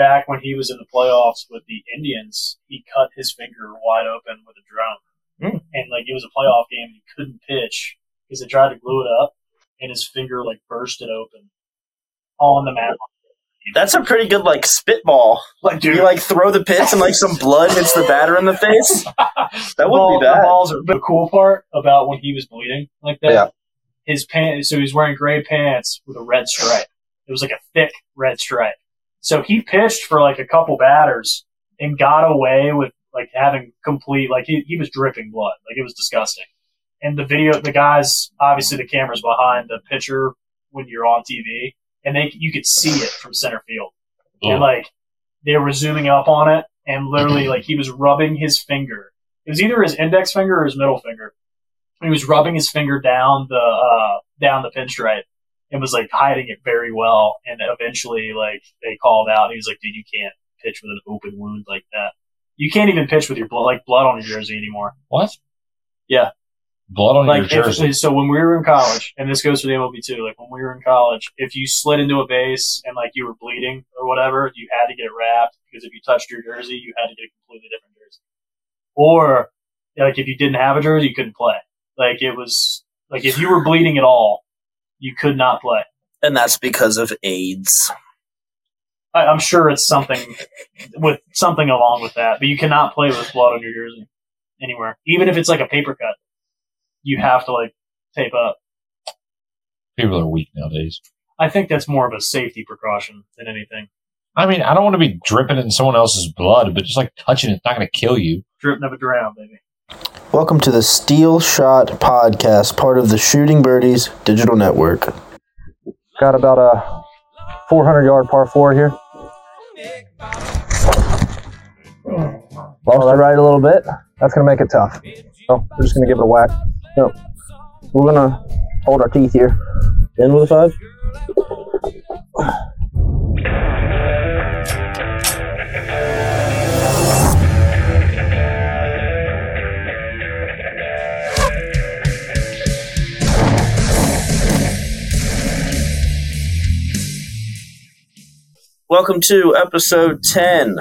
back when he was in the playoffs with the Indians, he cut his finger wide open with a drone, Mm. and like it was a playoff game, and he couldn't pitch because they tried to glue it up, and his finger like bursted open on the mat. That's a pretty good like spitball. Like, Do you like throw the pitch and like some blood hits the batter in the face? That the, wouldn't ball, be the bad. balls are the cool part about when he was bleeding like that. Yeah. His pants. So he was wearing gray pants with a red stripe. It was like a thick red stripe. So he pitched for like a couple batters and got away with like having complete like he, he was dripping blood. Like it was disgusting. And the video, the guys, obviously the camera's behind the pitcher when you're on TV, and they you could see it from center field. And like they were zooming up on it, and literally like he was rubbing his finger. It was either his index finger or his middle finger. He was rubbing his finger down the uh, down the pinstripe and was like hiding it very well. And eventually, like they called out. He was like, "Dude, you can't pitch with an open wound like that. You can't even pitch with your blood, like blood on your jersey anymore." What? Yeah. Blood on like your if, jersey. so when we were in college, and this goes for the MLB too. Like when we were in college, if you slid into a base and like you were bleeding or whatever, you had to get it wrapped because if you touched your jersey, you had to get a completely different jersey. Or like if you didn't have a jersey, you couldn't play. Like it was like if you were bleeding at all, you could not play. And that's because of AIDS. I, I'm sure it's something with something along with that, but you cannot play with blood on your jersey anywhere, even if it's like a paper cut. You have to like tape up. People are weak nowadays. I think that's more of a safety precaution than anything. I mean, I don't want to be dripping in someone else's blood, but just like touching it's not going to kill you. Drip never drown, baby. Welcome to the Steel Shot Podcast, part of the Shooting Birdies Digital Network. Got about a 400 yard par four here. Lost the right a little bit. That's going to make it tough. So we're just going to give it a whack. So we're going to hold our teeth here. In with a five. Welcome to episode 10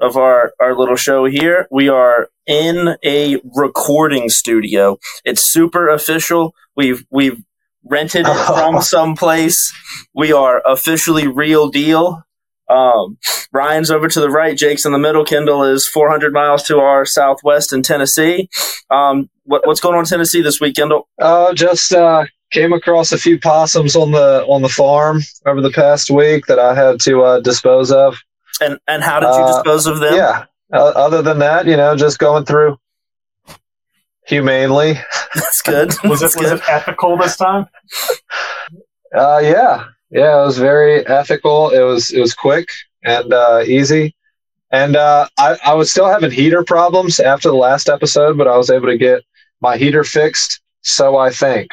of our, our little show here. We are in a recording studio. It's super official. We've, we've rented it from someplace. We are officially real deal. Um, Ryan's over to the right. Jake's in the middle. Kendall is 400 miles to our southwest in Tennessee. Um, what, what's going on in Tennessee this week, Kendall? Uh, just uh, came across a few possums on the on the farm over the past week that I had to uh, dispose of. And, and how did you Uh, dispose of them? Yeah. Uh, other than that, you know, just going through humanely. That's good. Was it That's was it ethical this time? Uh, yeah, yeah, it was very ethical. It was it was quick and uh, easy, and uh, I I was still having heater problems after the last episode, but I was able to get my heater fixed. So I think,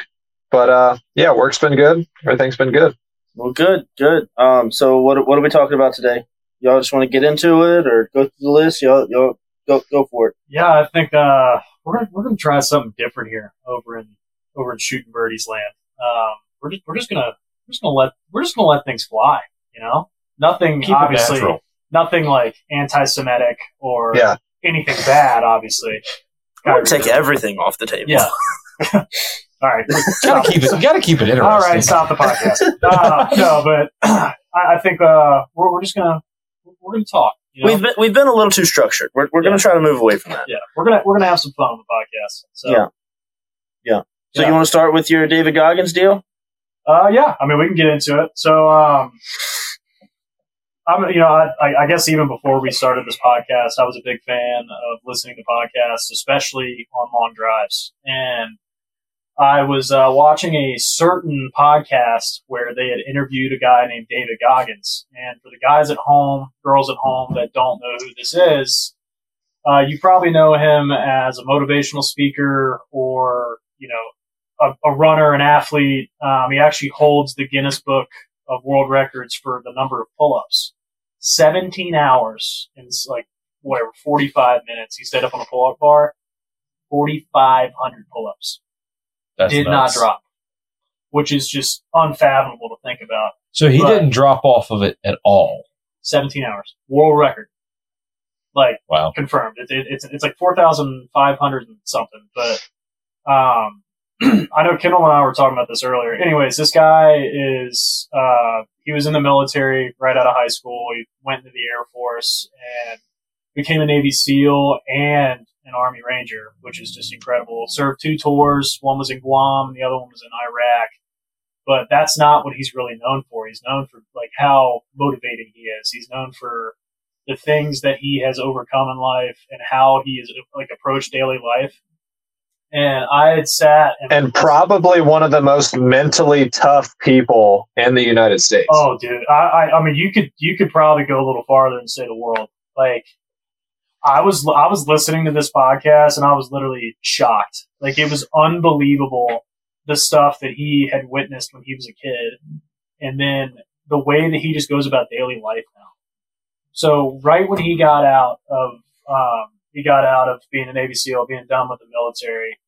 but uh, yeah, work's been good. Everything's been good. Well, good, good. Um, so what what are we talking about today? Y'all just want to get into it or go through the list? Y'all, y'all go go for it. Yeah, I think uh, we're gonna, we're gonna try something different here over in over in shooting birdies land. Um, we're just we're just gonna we're just gonna let we're just gonna let things fly. You know, nothing Keep obviously natural. nothing like anti-Semitic or Yeah. anything bad. Obviously, I would take everything off the table. Yeah. All right. Gotta keep it. Gotta keep it interesting. All right, stop the podcast. Uh, no, but I, I think uh, we're, we're just gonna we're gonna talk. You know? We've been we've been a little too structured. We're we're gonna try to move away from that. yeah, we're gonna we're gonna have some fun on the podcast. So, Yeah. Yeah. So Yeah. you want to start with your David Goggins deal? Uh, yeah, I mean, we can get into it. So, um, I'm, you know, I, I- I guess even before we started this podcast, I was a big fan of listening to podcasts, especially on long drives. And I was uh, watching a certain podcast where they had interviewed a guy named David Goggins. And for the guys at home, girls at home that don't know who this is, uh, you probably know him as a motivational speaker or, you know, a, a runner, an athlete. Um, he actually holds the Guinness Book of World Records for the number of pull-ups. 17 hours in like whatever 45 minutes. He stayed up on a pull-up bar. 4,500 pull-ups. That's Did nuts. not drop, which is just unfathomable to think about. So he But- didn't drop off of it at all. 17 hours, world record, like Wow. confirmed. It, it, it's it's like 4,500 and something, but um, I know Kendall and I were talking about this earlier. Anyways, this guy is uh, he was in the military right out of high school. He went into the Air Force and became a Navy SEAL and an Army Ranger, which is just incredible. Served two tours. One was in Guam, and the other one was in Iraq. But that's not what he's really known for. He's known for like how motivating he is. He's known for the things that he has overcome in life and how he has like approached daily life. And I had sat and, And probably one of the most mentally tough people in the United States. Oh, dude, I, I, I mean, you could, you could probably go a little farther and say the world. Like, I was, I was listening to this podcast and I was literally shocked. Like, it was unbelievable the stuff that he had witnessed when he was a kid, and then the way that he just goes about daily life now. So, right when he got out of, um, he got out of being a Navy SEAL, being done with the military,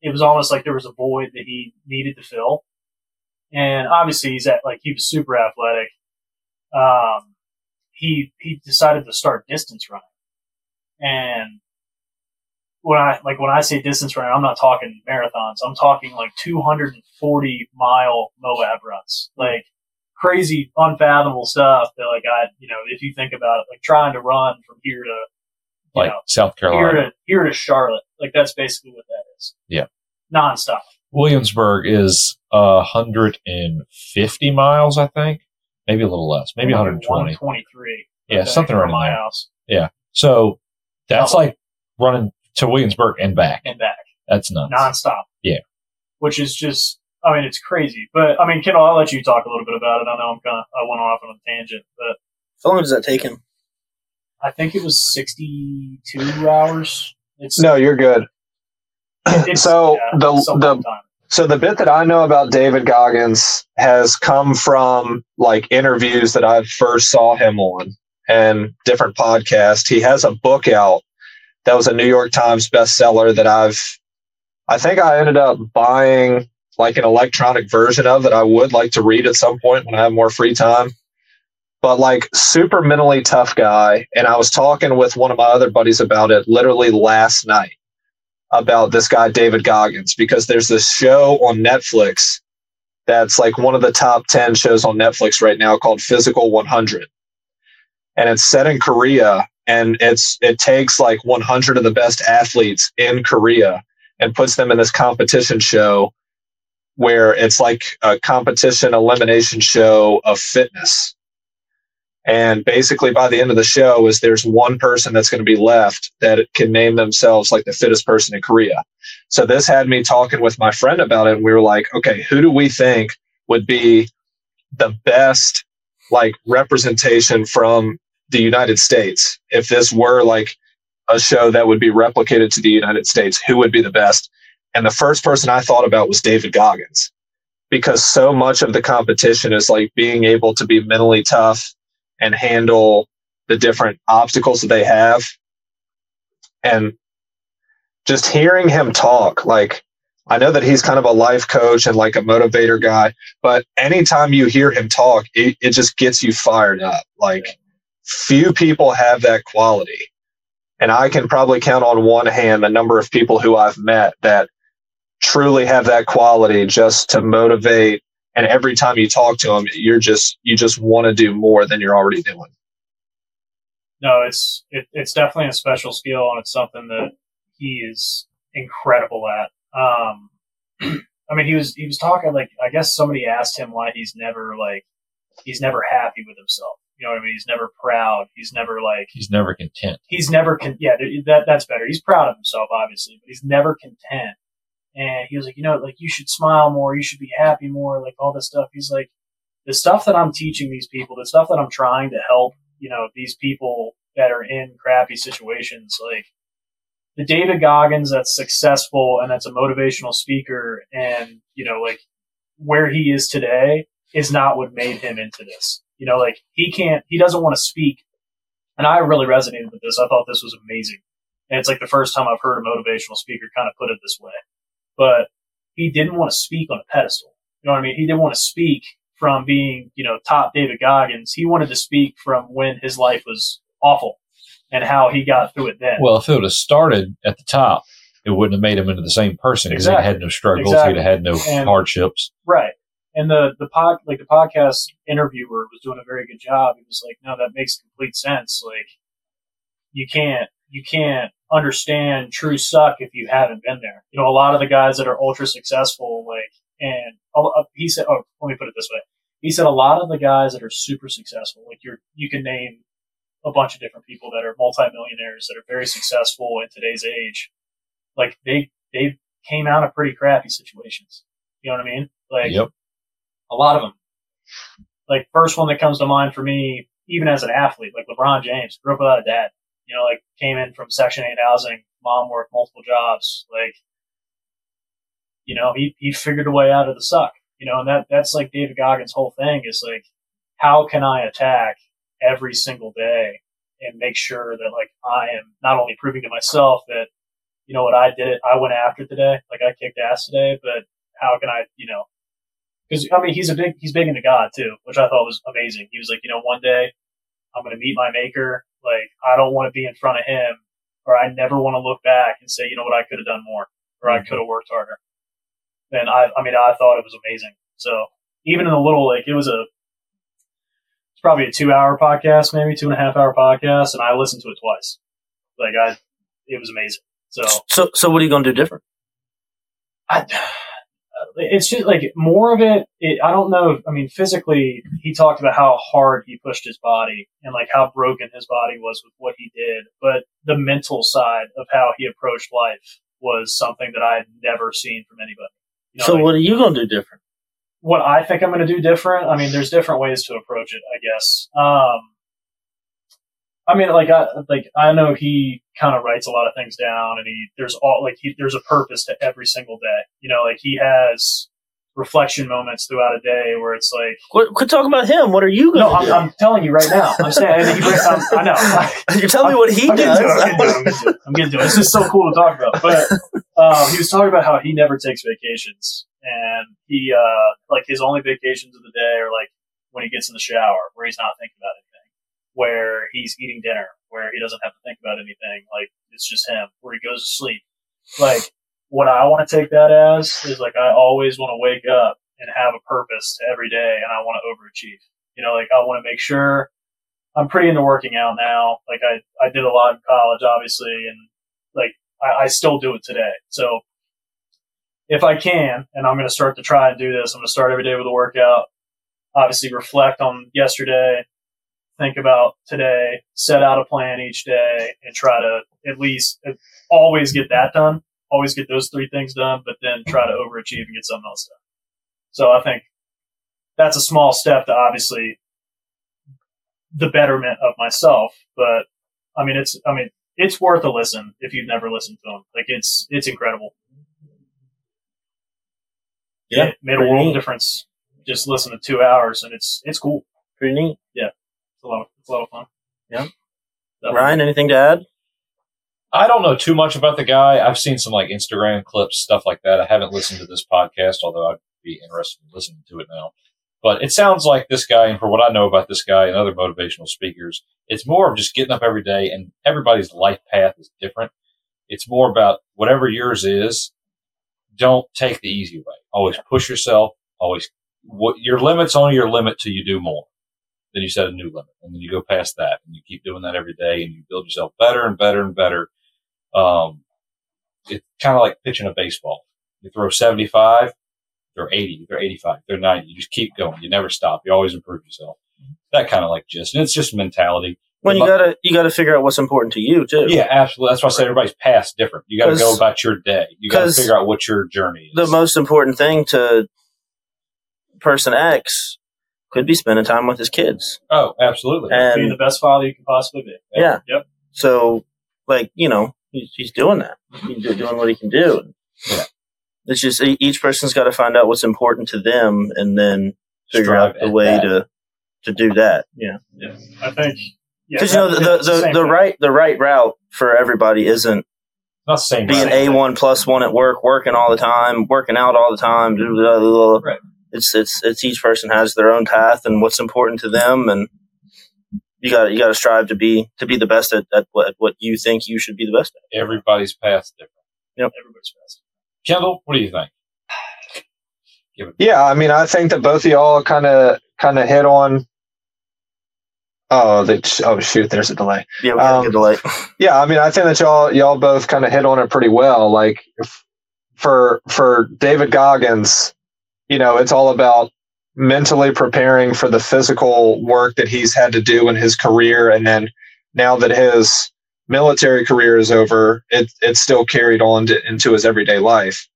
it was almost like there was a void that he needed to fill and obviously he's at like he was super athletic. Um, he he decided to start distance running, and when I like when I say distance running, I'm not talking marathons. I'm talking like 240 mile Moab runs, like crazy, unfathomable stuff. That like I, you know, if you think about it, like trying to run from here to Like know South here Carolina. to here to Charlotte, like that's basically what that is. Yeah. nonstop. Williamsburg is uh, 150 miles, I think. Maybe a little less. Maybe 120. 123. Yeah, I something around my house. Yeah. So that's Oh. like running to Williamsburg and back. and back. That's nuts. nonstop. Yeah. Which is just, I mean, it's crazy. But I mean, Kendall, I'll let you talk a little bit about it. I know I'm kind of, I went off on a tangent, but How long does that take him? I think it was 62 hours. It's No, you're good. it's- so yeah, the- it's a long the- time. So the bit that I know about David Goggins has come from like interviews that I first saw him on and different podcasts. He has a book out that was a New York Times bestseller that I've I think I ended up buying like an electronic version of that I would like to read at some point when I have more free time. But like super mentally tough guy and I was talking with one of my other buddies about it literally last night about this guy David Goggins because there's this show on Netflix that's like one of the top 10 shows on Netflix right now called Physical 100. And it's set in Korea and it's it takes like 100 of the best athletes in Korea and puts them in this competition show where it's like a competition elimination show of fitness. And basically, by the end of the show, is there's one person that's going to be left that can name themselves like the fittest person in Korea. So this had me talking with my friend about it, and we were like, okay, who do we think would be the best like representation from the United States if this were like a show that would be replicated to the United States? Who would be the best? And the first person I thought about was David Goggins because so much of the competition is like being able to be mentally tough and handle the different obstacles that they have. And just hearing him talk, like, I know that he's kind of a life coach and like a motivator guy, but anytime you hear him talk, it, it just gets you fired up. Like, few people have that quality. And I can probably count on one hand the number of people who I've met that truly have that quality just to motivate and every time you talk to them you're just you just want to do more than you're already doing No, it's it, it's definitely a special skill, and it's something that he is incredible at. Um, I mean, he was he was talking like I guess somebody asked him why he's never like he's never happy with himself. You know what I mean? He's never proud. He's never like He's never content. he's never con- yeah that that's better. He's proud of himself, obviously, but he's never content. And he was like, you know, like you should smile more. You should be happy more. Like all this stuff. He's like, the stuff that I'm teaching these people, the stuff that I'm trying to help, you know, these people that are in crappy situations, like the David Goggins that's successful and that's a motivational speaker and, you know, like where he is today is not what made him into this. You know, like he can't, he doesn't want to speak. And I really resonated with this. I thought this was amazing. And it's like the first time I've heard a motivational speaker kind of put it this way. But he didn't want to speak on a pedestal. You know what I mean? He didn't want to speak from being, you know, top David Goggins. He wanted to speak from when his life was awful and how he got through it then. Well, if it would have started at the top, it wouldn't have made him into the same person because Exactly. he had no struggles, Exactly. he'd have had no And- hardships. Right. And the the pod like the podcast interviewer was doing a very good job. He was like, "No, that makes complete sense. Like, you can't you can't understand true suck if you haven't been there. You know, a lot of the guys that are ultra successful, like, and uh, he said, oh, let me put it this way. He said a lot of the guys that are super successful, like you're, you can name a bunch of different people that are multimillionaires that are very successful in today's age. Like they they came out of pretty crappy situations. You know what I mean? Like yep. a lot of them. Like first one that comes to mind for me, even as an athlete, like LeBron James, grew up without a dad. You know, like came in from Section Eight housing, mom worked multiple jobs. Like, you know, he he figured a way out of the suck. You know, and that that's like David Goggins' whole thing is like, how can I attack every single day and make sure that like I am not only proving to myself that you know what I did it, I went after today, like I kicked ass today, but how can I, you know, because I mean he's a big he's big into God too, which I thought was amazing. He was like, you know, one day I'm going to meet my maker. Like I don't want to be in front of him, or I never want to look back and say, you know what, I could have done more, or I mm-hmm. could have worked harder. And I, I mean, I thought it was amazing. So even in the little like it was a it's probably a two hour podcast, maybe two and a half hour podcast, and I listened to it twice. Like I, it was amazing. So So, so what are you going to do different? I, it's just like more of it, it. I don't know. I mean, physically, he talked about how hard he pushed his body and like how broken his body was with what he did. But the mental side of how he approached life was something that I had never seen from anybody. You know, so like, what are you going to do different? What I think I'm going to do different. I mean, there's different ways to approach it, I guess. Um, I mean, like I like I know he kind of writes a lot of things down, and he there's all like he, there's a purpose to every single day. You know, like he has reflection moments throughout a day where it's like, Quit, quit talking about him. What are you going no, I'm. I'm telling you right now. I'm saying um, I know. You're telling me what he I'm does. I'm getting to it. I'm getting to it. I'm getting to it. It's just so cool to talk about. But um, he was talking about how he never takes vacations, and he uh, like his only vacations of the day are like when he gets in the shower, where he's not thinking about anything, where he's eating dinner, where he doesn't have to think about anything. Like it's just him, where he goes to sleep. Like what I want to take that as is like I always want to wake up and have a purpose to every day, and I want to overachieve. You know, like I want to make sure I'm pretty into working out now. Like I, I did a lot in college, obviously, and like I, I still do it today. So if I can, and I'm going to start to try and do this, I'm going to start every day with a workout. Obviously, reflect on yesterday, think about today, set out a plan each day, and try to at least always get that done. Always get those three things done, but then try to overachieve and get something else done. So I think that's a small step to obviously the betterment of myself. But I mean, it's I mean, it's worth a listen if you've never listened to them. Like it's it's incredible. Yeah, it made a pretty world neat. difference. Just listen to two hours, and it's it's cool. Pretty neat. Yeah, it's a lot of it's a lot of fun. Yeah. So, Ryan, anything to add? I don't know too much about the guy. I've seen some like Instagram clips, stuff like that. I haven't listened to this podcast, although I'd be interested in listening to it now. But it sounds like this guy, and for what I know about this guy and other motivational speakers, it's more of just getting up every day and everybody's life path is different. It's more about whatever yours is. Don't take the easy way. Always push yourself. Always, what your limit's only your limit till you do more. Then you set a new limit and then you go past that and you keep doing that every day and you build yourself better and better and better. Um, it's kind of like pitching a baseball. You throw 75, they're 80, they're 85, they're 90. You just keep going. You never stop. You always improve yourself. That kind of like just, and it's just mentality. Well, you gotta you gotta figure out what's important to you too. Yeah, absolutely. That's why I say everybody's path's different. You got to go about your day. You gotta figure out what your journey is. The most important thing to person X could be spending time with his kids. oh, absolutely. being the best father you can possibly be. yeah, Yep. so like you know he's, he's doing that. He's doing what he can do. Yeah. It's just e- each person's got to find out what's important to them, and then figure Strive out the way that. to to do that. Yeah, Yeah. I think. Yeah, because you know the the, the, the right the right route for everybody isn't Not the same. being a one plus one at work, working all the time, working out all the time. blah, blah, blah, blah. Right. it's it's it's each person has their own path and what's important to them, and you got you got to strive to be to be the best at, at what, what you think you should be the best at. Everybody's path's different. Yep. Everybody's best. Kendall, what do you think? Give. Yeah, I mean, I think that both of y'all kind of kind of hit on. Oh, oh shoot! There's a delay. Yeah, we Um, a delay. Yeah, I mean, I think that y'all y'all both kind of hit on it pretty well. Like if, for for David Goggins, you know, it's all about mentally preparing for the physical work that he's had to do in his career, and then now that his military career is over, it it's still carried on to, into his everyday life.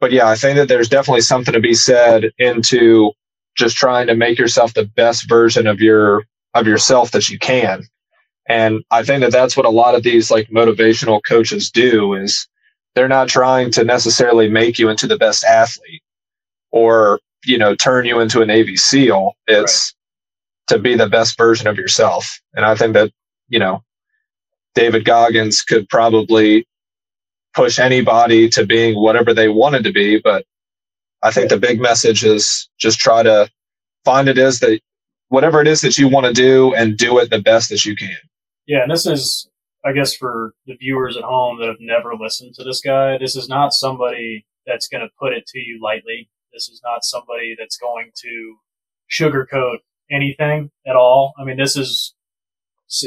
But yeah, I think that there's definitely something to be said into just trying to make yourself the best version of your of yourself that you can. And I think that that's what a lot of these like motivational coaches do is they're not trying to necessarily make you into the best athlete or, you know, turn you into a Navy SEAL. It's to be the best version of yourself. And I think that, you know, David Goggins could probably push anybody to being whatever they wanted to be. But I think the big message is just try to find it is that whatever it is that you want to do and do it the best that you can. Yeah, and this is, I guess, for the viewers at home that have never listened to this guy, this is not somebody that's going to put it to you lightly. This is not somebody that's going to sugarcoat anything at all. I mean, this is,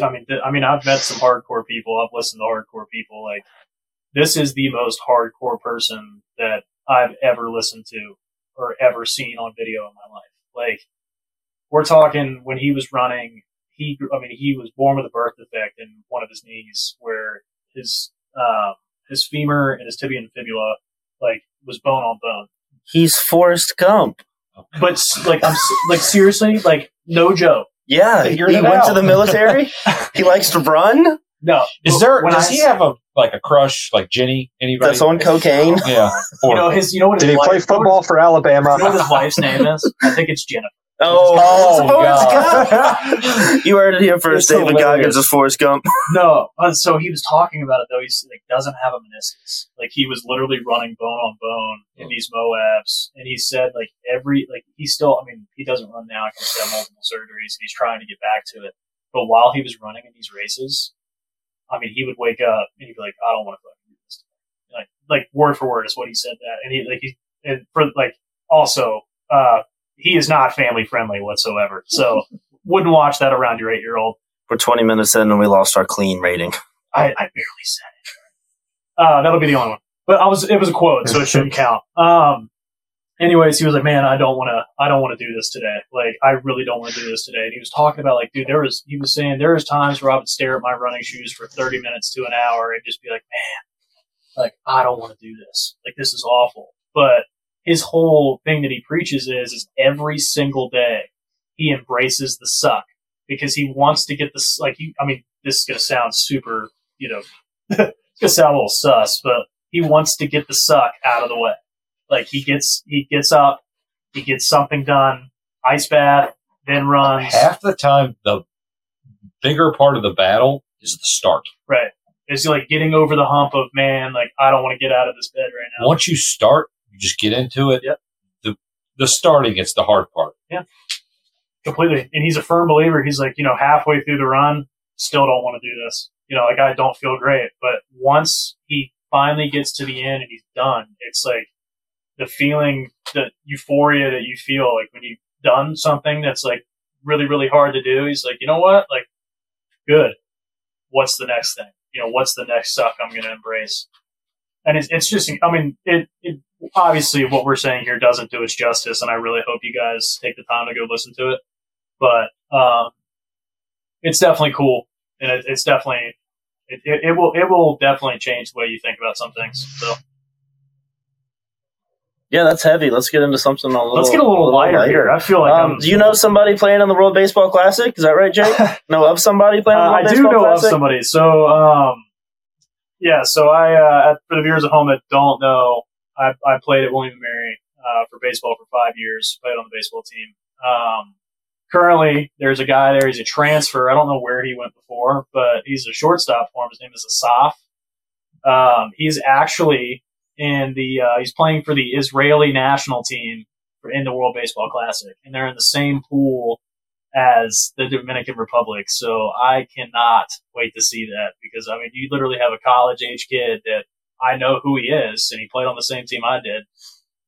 I mean, th- I mean, I've met some hardcore people. I've listened to hardcore people. Like, this is the most hardcore person that I've ever listened to or ever seen on video in my life. Like, we're talking when he was running he I mean he was born with a birth defect in one of his knees where his um, his femur and his tibia and fibula like was bone on bone. He's Forrest Gump. But like I'm like seriously like no joke. Yeah, he, he went out. to the military. he likes to run. No. Is there? when Does I he have a like a crush like Jenny? Anybody? That's on cocaine. Yeah. You know his you know what his Did he wife, play you know football for Alabama? You know what his wife's name is? I think it's Jennifer. Oh, Oh, God. You heard it here first. It's David hilarious. Goggins is Forrest Gump. No, uh, so he was talking about it though. He's like doesn't have a meniscus. Like he was literally running bone on bone in these Moabs, and he said like every like he still. I mean, he doesn't run now because he's had multiple surgeries, and he's trying to get back to it. But while he was running in these races, I mean, he would wake up and he'd be like, "I don't want to fucking do this." Like like word for word is what he said that, and he like he and for like also uh he is not family friendly whatsoever. So wouldn't watch that around your eight year old. We're 20 minutes in and we lost our clean rating. I, I barely said it. Uh, that'll be the only one. But I was, it was a quote, so it shouldn't count. Um, anyways, he was like, man, I don't want to, I don't want to do this today. Like, I really don't want to do this today. And he was talking about like, dude, there was, he was saying there was times where I would stare at my running shoes for 30 minutes to an hour and just be like, man, like, I don't want to do this. Like, this is awful. But his whole thing that he preaches is, is every single day he embraces the suck because he wants to get this, like, he, I mean, this is going to sound super, you know, it's gonna sound a little sus, but he wants to get the suck out of the way. Like he gets he gets up, he gets something done, ice bath, then runs. half the time the bigger part of the battle is the start. Right. It's like getting over the hump of man, like I don't want to get out of this bed right now. Once you start, you just get into it. Yep. The the starting is the hard part. Yeah. Completely. And he's a firm believer. He's like, you know, halfway through the run, still don't want to do this. You know, like I don't feel great. But once he finally gets to the end and he's done, it's like the feeling, the euphoria that you feel like when you've done something that's like really, really hard to do. He's like, you know what? Like, good. What's the next thing? You know, what's the next suck I'm going to embrace? And it's, it's just, I mean, it, it, obviously what we're saying here doesn't do its justice. And I really hope you guys take the time to go listen to it but um, it's definitely cool, and it, it's definitely it, it, it will it will definitely change the way you think about some things. So Yeah, that's heavy. Let's get into something a little let's get a little lighter, here. I feel like Um, I'm. do you know somebody playing in the World Baseball Classic? Is that right, Jake? know of somebody playing in the Uh, I do know of somebody. So um, yeah. So I uh, for the viewers at home that don't know, I, I played at William Mary uh, for baseball for five years. Played on the baseball team. Um, currently, there's a guy there. He's a transfer. I don't know where he went before, but he's a shortstop for him. His name is Asaf. Um, he's actually in the. Uh, he's playing for the Israeli national team in the World Baseball Classic, and they're in the same pool as the Dominican Republic. So I cannot wait to see that because I mean, you literally have a college age kid that I know who he is, and he played on the same team I did.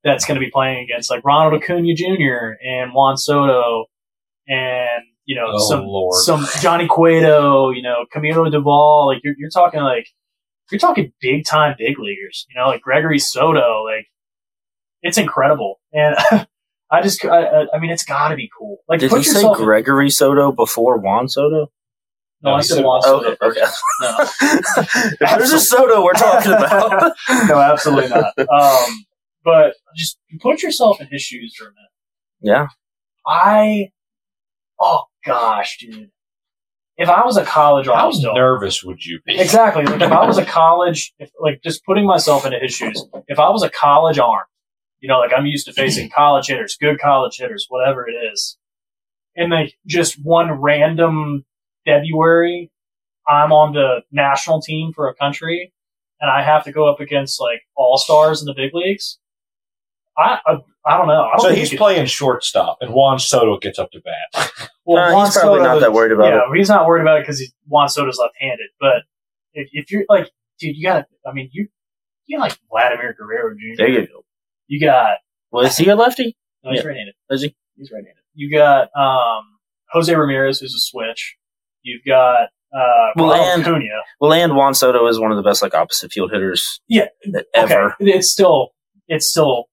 That's going to be playing against like Ronald Acuna Jr. and Juan Soto, and you know Oh, some Lord. some Johnny Cueto, you know Camilo Doval. Like you're you're talking like you're talking big time big leaguers. You know like Gregory Soto. Like it's incredible, and I just I, I- mean it's got to be cool. Like Did put he say. Gregory Soto before Juan Soto? No, No, I he said said Juan Oh, okay. No. there's a Soto we're talking about. no, absolutely not. Um, but just put yourself in his shoes for a minute. yeah. I, oh gosh, dude. If I was a college How arm still, nervous would you be? exactly. Like if I was a college, if, like just putting myself into his shoes. If I was a college arm, you know, like I'm used to facing college hitters, good college hitters, whatever it is, and like just one random February, I'm on the national team for a country, and I have to go up against like all stars in the big leagues. I I, I don't know. I don't So he's you could- playing shortstop, and Juan Soto gets up to bat. Well, Uh, Juan he's probably Soto- not that worried about yeah, it. he's not worried about it because Juan Soto's left-handed. But if, if you're like, dude, you got. I mean, you you got like Vladimir Guerrero Jr. There you go. You got. Well, is he a lefty? No, he's Yeah. right-handed. Is he? He's right-handed. You got um, Jose Ramirez, who's a switch. You've got uh, Well, Ronald and-. Well, and Juan Soto is one of the best like opposite field hitters Yeah, ever. Okay, it's still it's still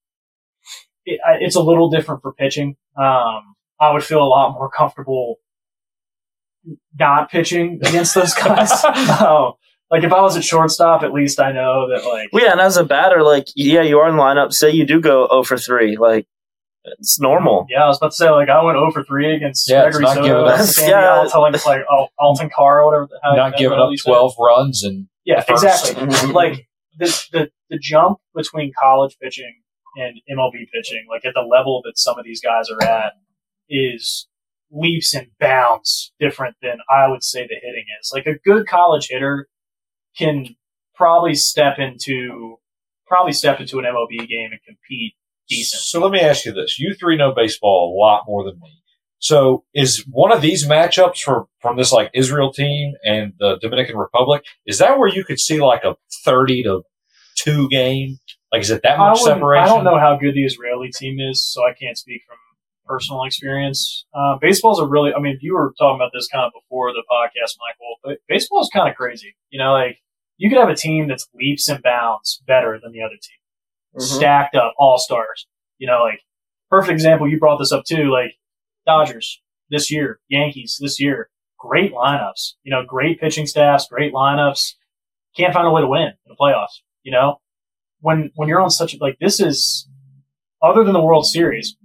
it, it's a little different for pitching. Um, I would feel a lot more comfortable not pitching against those guys. um, like if I was at shortstop, at least I know that like Well, yeah, and as a batter, like yeah, you are in the lineup. Say you do go 0 for three, like it's normal. Yeah, I was about to say like I went 0 for three against Yeah, Gregory not Soto, giving up- Sandy Yeah. Alton, like Al- Alton Carr, or whatever. the- how- Not giving up you say it. twelve runs, and Yeah, first. exactly. like the, the the jump between college pitching and MLB pitching, like at the level that some of these guys are at, is leaps and bounds different than I would say the hitting is. Like a good college hitter can probably step into probably step into an MLB game and compete decent. So let me ask you this: You three know baseball a lot more than me. So is one of these matchups from from this like Israel team and the Dominican Republic? Is that where you could see like a thirty to two game? Like, is it that much wouldn't- separation? I don't know how good the Israeli team is, so I can't speak from personal experience. Uh, baseball's a really, I mean, you were talking about this kind of before the podcast, Michael, but baseball is kind of crazy. You know, like you could have a team that's leaps and bounds better than the other team, Mhm. stacked up all stars. You know, like perfect example. You brought this up too, like Dodgers this year, Yankees this year, great lineups. You know, great pitching staffs, great lineups. Can't find a way to win in the playoffs. You know, when when you're on such a like this is other than the World Series,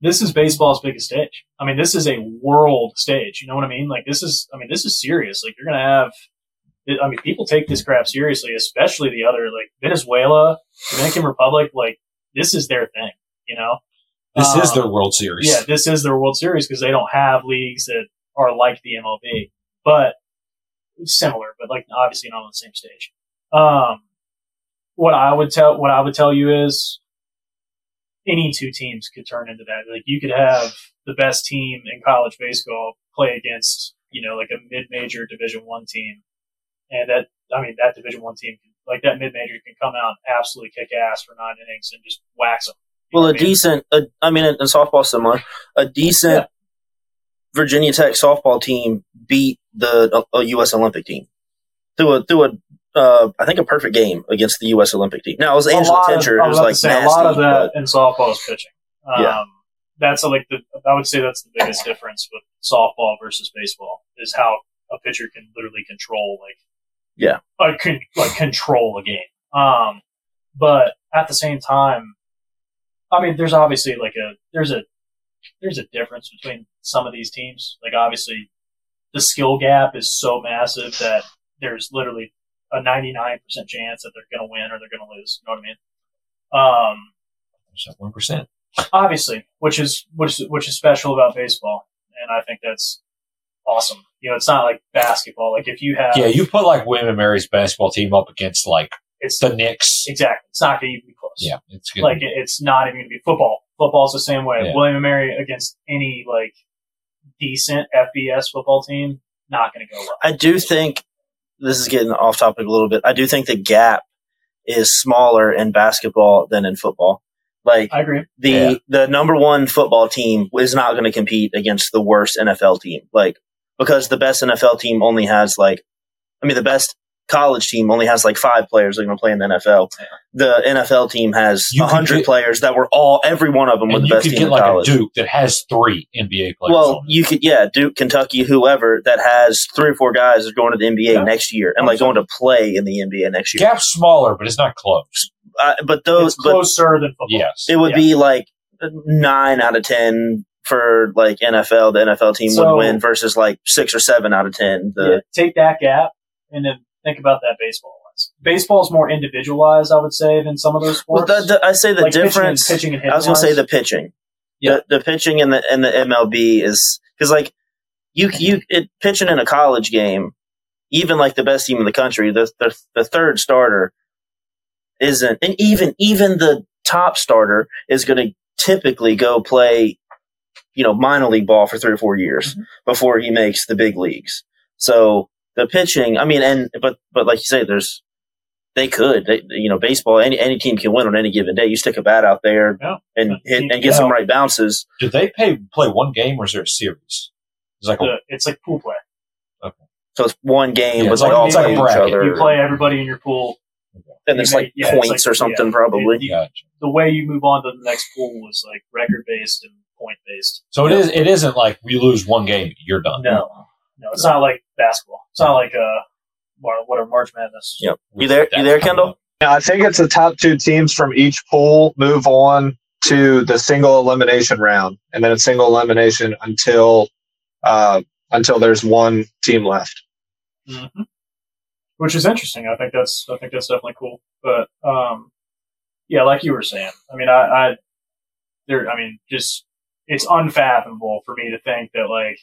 this is baseball's biggest stage. I mean, this is a world stage. You know what I mean? Like this is I mean, this is serious. Like you're gonna have I mean, people take this crap seriously, especially the other like Venezuela, Dominican Republic, like this is their thing, you know? This is Um, their World Series. yeah, this is their World Series because they don't have leagues that are like the MLB, but similar, but like obviously not on the same stage. Um, what I would tell, what I would tell you is any two teams could turn into that. Like you could have the best team in college baseball play against, you know, like a mid-major Division One team, and that I mean that Division One team, like that mid-major, can come out and absolutely kick ass for nine innings and just wax them. Well, a decent, a, I mean, in softball similar, a decent Yeah. Virginia Tech softball team beat the uh, U.S. Olympic team through a through a uh, I think a perfect game against the U.S. Olympic team. Now it was Angela Tincher, I who was was like say, nasty, a lot of that but- in softball is pitching. Um, Yeah. That's a, like the I would say that's the biggest difference with softball versus baseball is how a pitcher can literally control like Yeah. like, con- like control the game. Um, but at the same time, I mean, there's obviously like a there's a there's a difference between some of these teams. Like obviously, the skill gap is so massive that there's literally a 99% chance that they're going to win or they're going to lose. You know what I mean? Um, one percent. obviously, which is which is which is special about baseball, and I think that's awesome. You know, it's not like basketball. Like if you have, Yeah, you put like William and Mary's basketball team up against like it's the Knicks. exactly. It's not going to even be close. Yeah, it's good. like it, it's not even going to be football. Football's the same way. Yeah. William and Mary against any like decent FBS football team, not going to go well. I do think this is getting off topic a little bit. I do think the gap is smaller in basketball than in football. Like I agree. the Yeah. the number one football team is not going to compete against the worst NFL team. Like because the best NFL team only has like, I mean, the best college team only has like five players that are going to play in the NFL. The NFL team has a hundred players that were all every one of them were the you best could team get in like college. a Duke that has three NBA players. Well, you could, yeah, Duke, Kentucky, whoever that has three or four guys are going to the NBA Yeah. next year and like going to play in the NBA next year. gap's smaller, but it's not close. Uh, but those, it's but closer than football. Yes. it would Yeah. be like nine out of ten for like NFL. The NFL team So- would win versus like six or seven out of ten. The Yeah, take that gap and then think about that baseball wise. Baseball is more individualized, I would say, than some of those well, sports. the, the, I say the Like pitching and- difference. pitching and I was going to say the pitching. Yeah. The, the pitching in the in the MLB is because like you you it, pitching in a college game, even like the best team in the country, the the, the third starter isn't, and even even the top starter is going to typically go play, you know, minor league ball for three or four years Mhm. before he makes the big leagues. So the pitching, I mean, and but but like you say, there's they could, they, you know, baseball. Any any team can win on any given day. You stick a bat out there Yeah. and hit and get some right bounces. Do they pay play one game or is there a series? It's like a, it's like pool play. Okay. So it's one game, Yeah, but it's they like- all it's like a bracket. You play everybody in your pool. and there's like make- yeah, points like- or something, yeah. probably. You- gotcha. The way you move on to the next pool is like record based and point based. So it is. It isn't like we lose one game, you're done. No, no, it's not like basketball. It's not like uh, what what are March Madness? Yep. You there? You there, Kendall? Yeah, I think it's the top two teams from each pool move on to the single elimination round, and then a single elimination until uh, until there's one team left. hmm Which is interesting. I think that's I think that's definitely cool. But um, yeah, like you were saying, I mean, I, I there, I mean, just it's unfathomable for me to think that like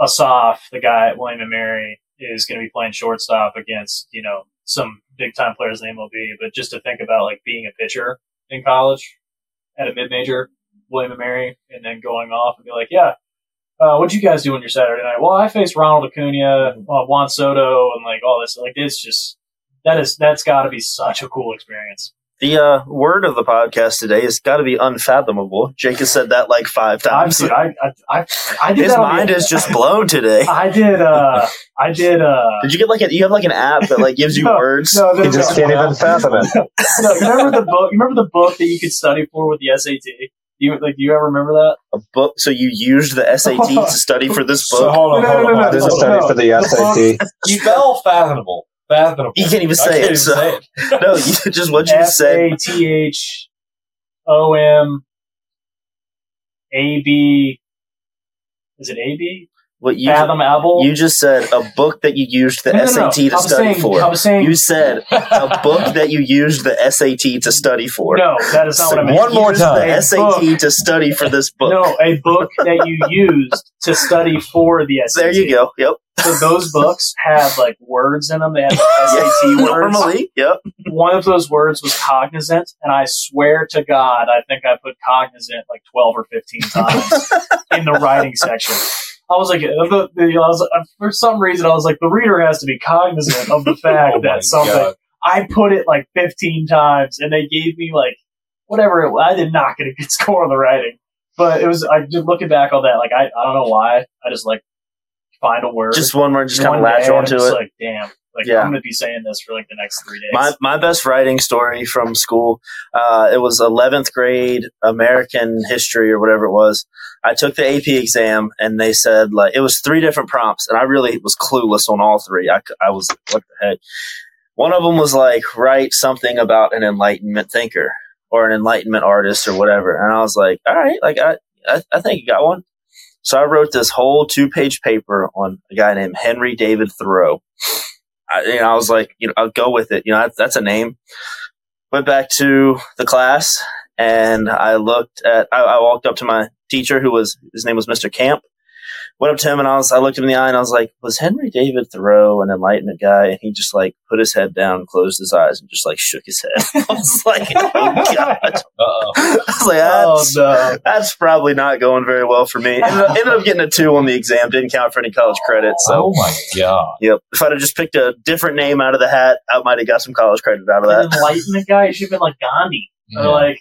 Asaf, the guy at William and Mary, is going to be playing shortstop against you know some big time players in MLB. But just to think about like being a pitcher in college at a mid major, William and Mary, and then going off and be like, yeah, uh, what'd you guys do on your Saturday night? Well, I faced Ronald Acuna, uh, Juan Soto, and like all this. Like it's just that is that's got to be such a cool experience. The uh, word of the podcast today has got to be unfathomable. Jake has said that like five times. Obviously, I I I, I did His that on mind the, is just blown today. I did. Uh, I did. Uh, Did you get like a, you have like an app that like gives you No, words? no, no, You just can't even fathom it. no, you remember the book? You remember the book that you could study for with the SAT? You like? Do you ever remember that? A book. So you used the SAT to study for this So book. hold on, No, hold no, on. no, hold no, on. This is no, study for the The SAT. You spell fathomable. Fathomable. You can't even say can't it. even So say it. no, you just what you F just said. A T H O M A B. Is it A B? What you you just said a book that you used the No, no, no. SAT to I was study saying, for. I was saying You said a book that you used the SAT to study for. No, that is not what I meant. One more time. The SAT book. to study for this book. No, a book that you used to study for the SAT. There you go. Yep. So those books had like words in them. They had like, SAT words. Normally, yep. One of those words was cognizant, and I swear to God, I think I put cognizant like twelve or fifteen times in the writing section. I was like, the, the, I was, for some reason, I was like, the reader has to be cognizant of the fact Oh that something. God. I put it like 15 times and they gave me like whatever it was. I did not get a good score on the writing, but it was, I just looking back on that, like, I, I don't know why. I just like find a word. Just one word, just kind of latch onto it. Like, damn, like Yeah. I'm going to be saying this for like the next three days. My my best writing story from school. Uh, it was eleventh grade American history or whatever it was. I took the AP exam and they said like it was three different prompts and I really was clueless on all three. I I was like, what the heck? One of them was like write something about an enlightenment thinker or an enlightenment artist or whatever, and I was like, all right, like I I, I think you got one. So I wrote this whole two page paper on a guy named Henry David Thoreau. I, you know, I was like, you know, I'll go with it. You know, that's, that's a name. Went back to the class and I looked at, I, I walked up to my teacher who was, his name was Mr. Camp. Went up to him and I was I looked him in the eye and I was like, "Was Henry David Thoreau an Enlightenment guy?" And he just like put his head down, closed his eyes, and just like shook his head. I was like, "Oh god!" Uh-oh. I was like, Oh "That's no! that's probably not going very well for me." Ended up, ended up getting a two on the exam. Didn't count for any college credit. So, oh my god. yep. If I'd have just picked a different name out of the hat, I might have got some college credit out of An that. enlightenment guy should have been like Gandhi, or like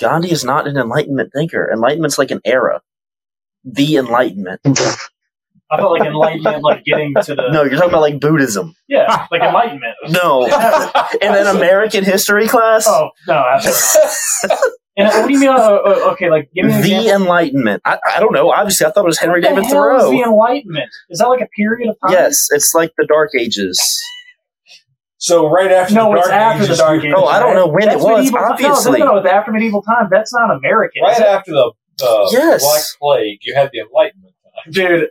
Gandhi is not an Enlightenment thinker. Enlightenment's like an era. The Enlightenment. I felt like enlightenment, like getting to the No, you're talking about like Buddhism. yeah, like enlightenment. No. In an American history class? Oh no, absolutely not. And what do you mean? Uh, uh, okay, like give me an the example. Enlightenment. I, I don't know. Obviously, I thought it was Henry What the David hell is Thoreau. the Enlightenment? Is that like a period of time? Yes, it's like the Dark Ages. So right after No, the it's Dark after Ages, the Dark Ages. Oh, I don't know when That's it was, medieval time. obviously. No, no, no, it's after medieval time. That's not American. right after the uh, Yes. Black Plague, you had the Enlightenment time. dude.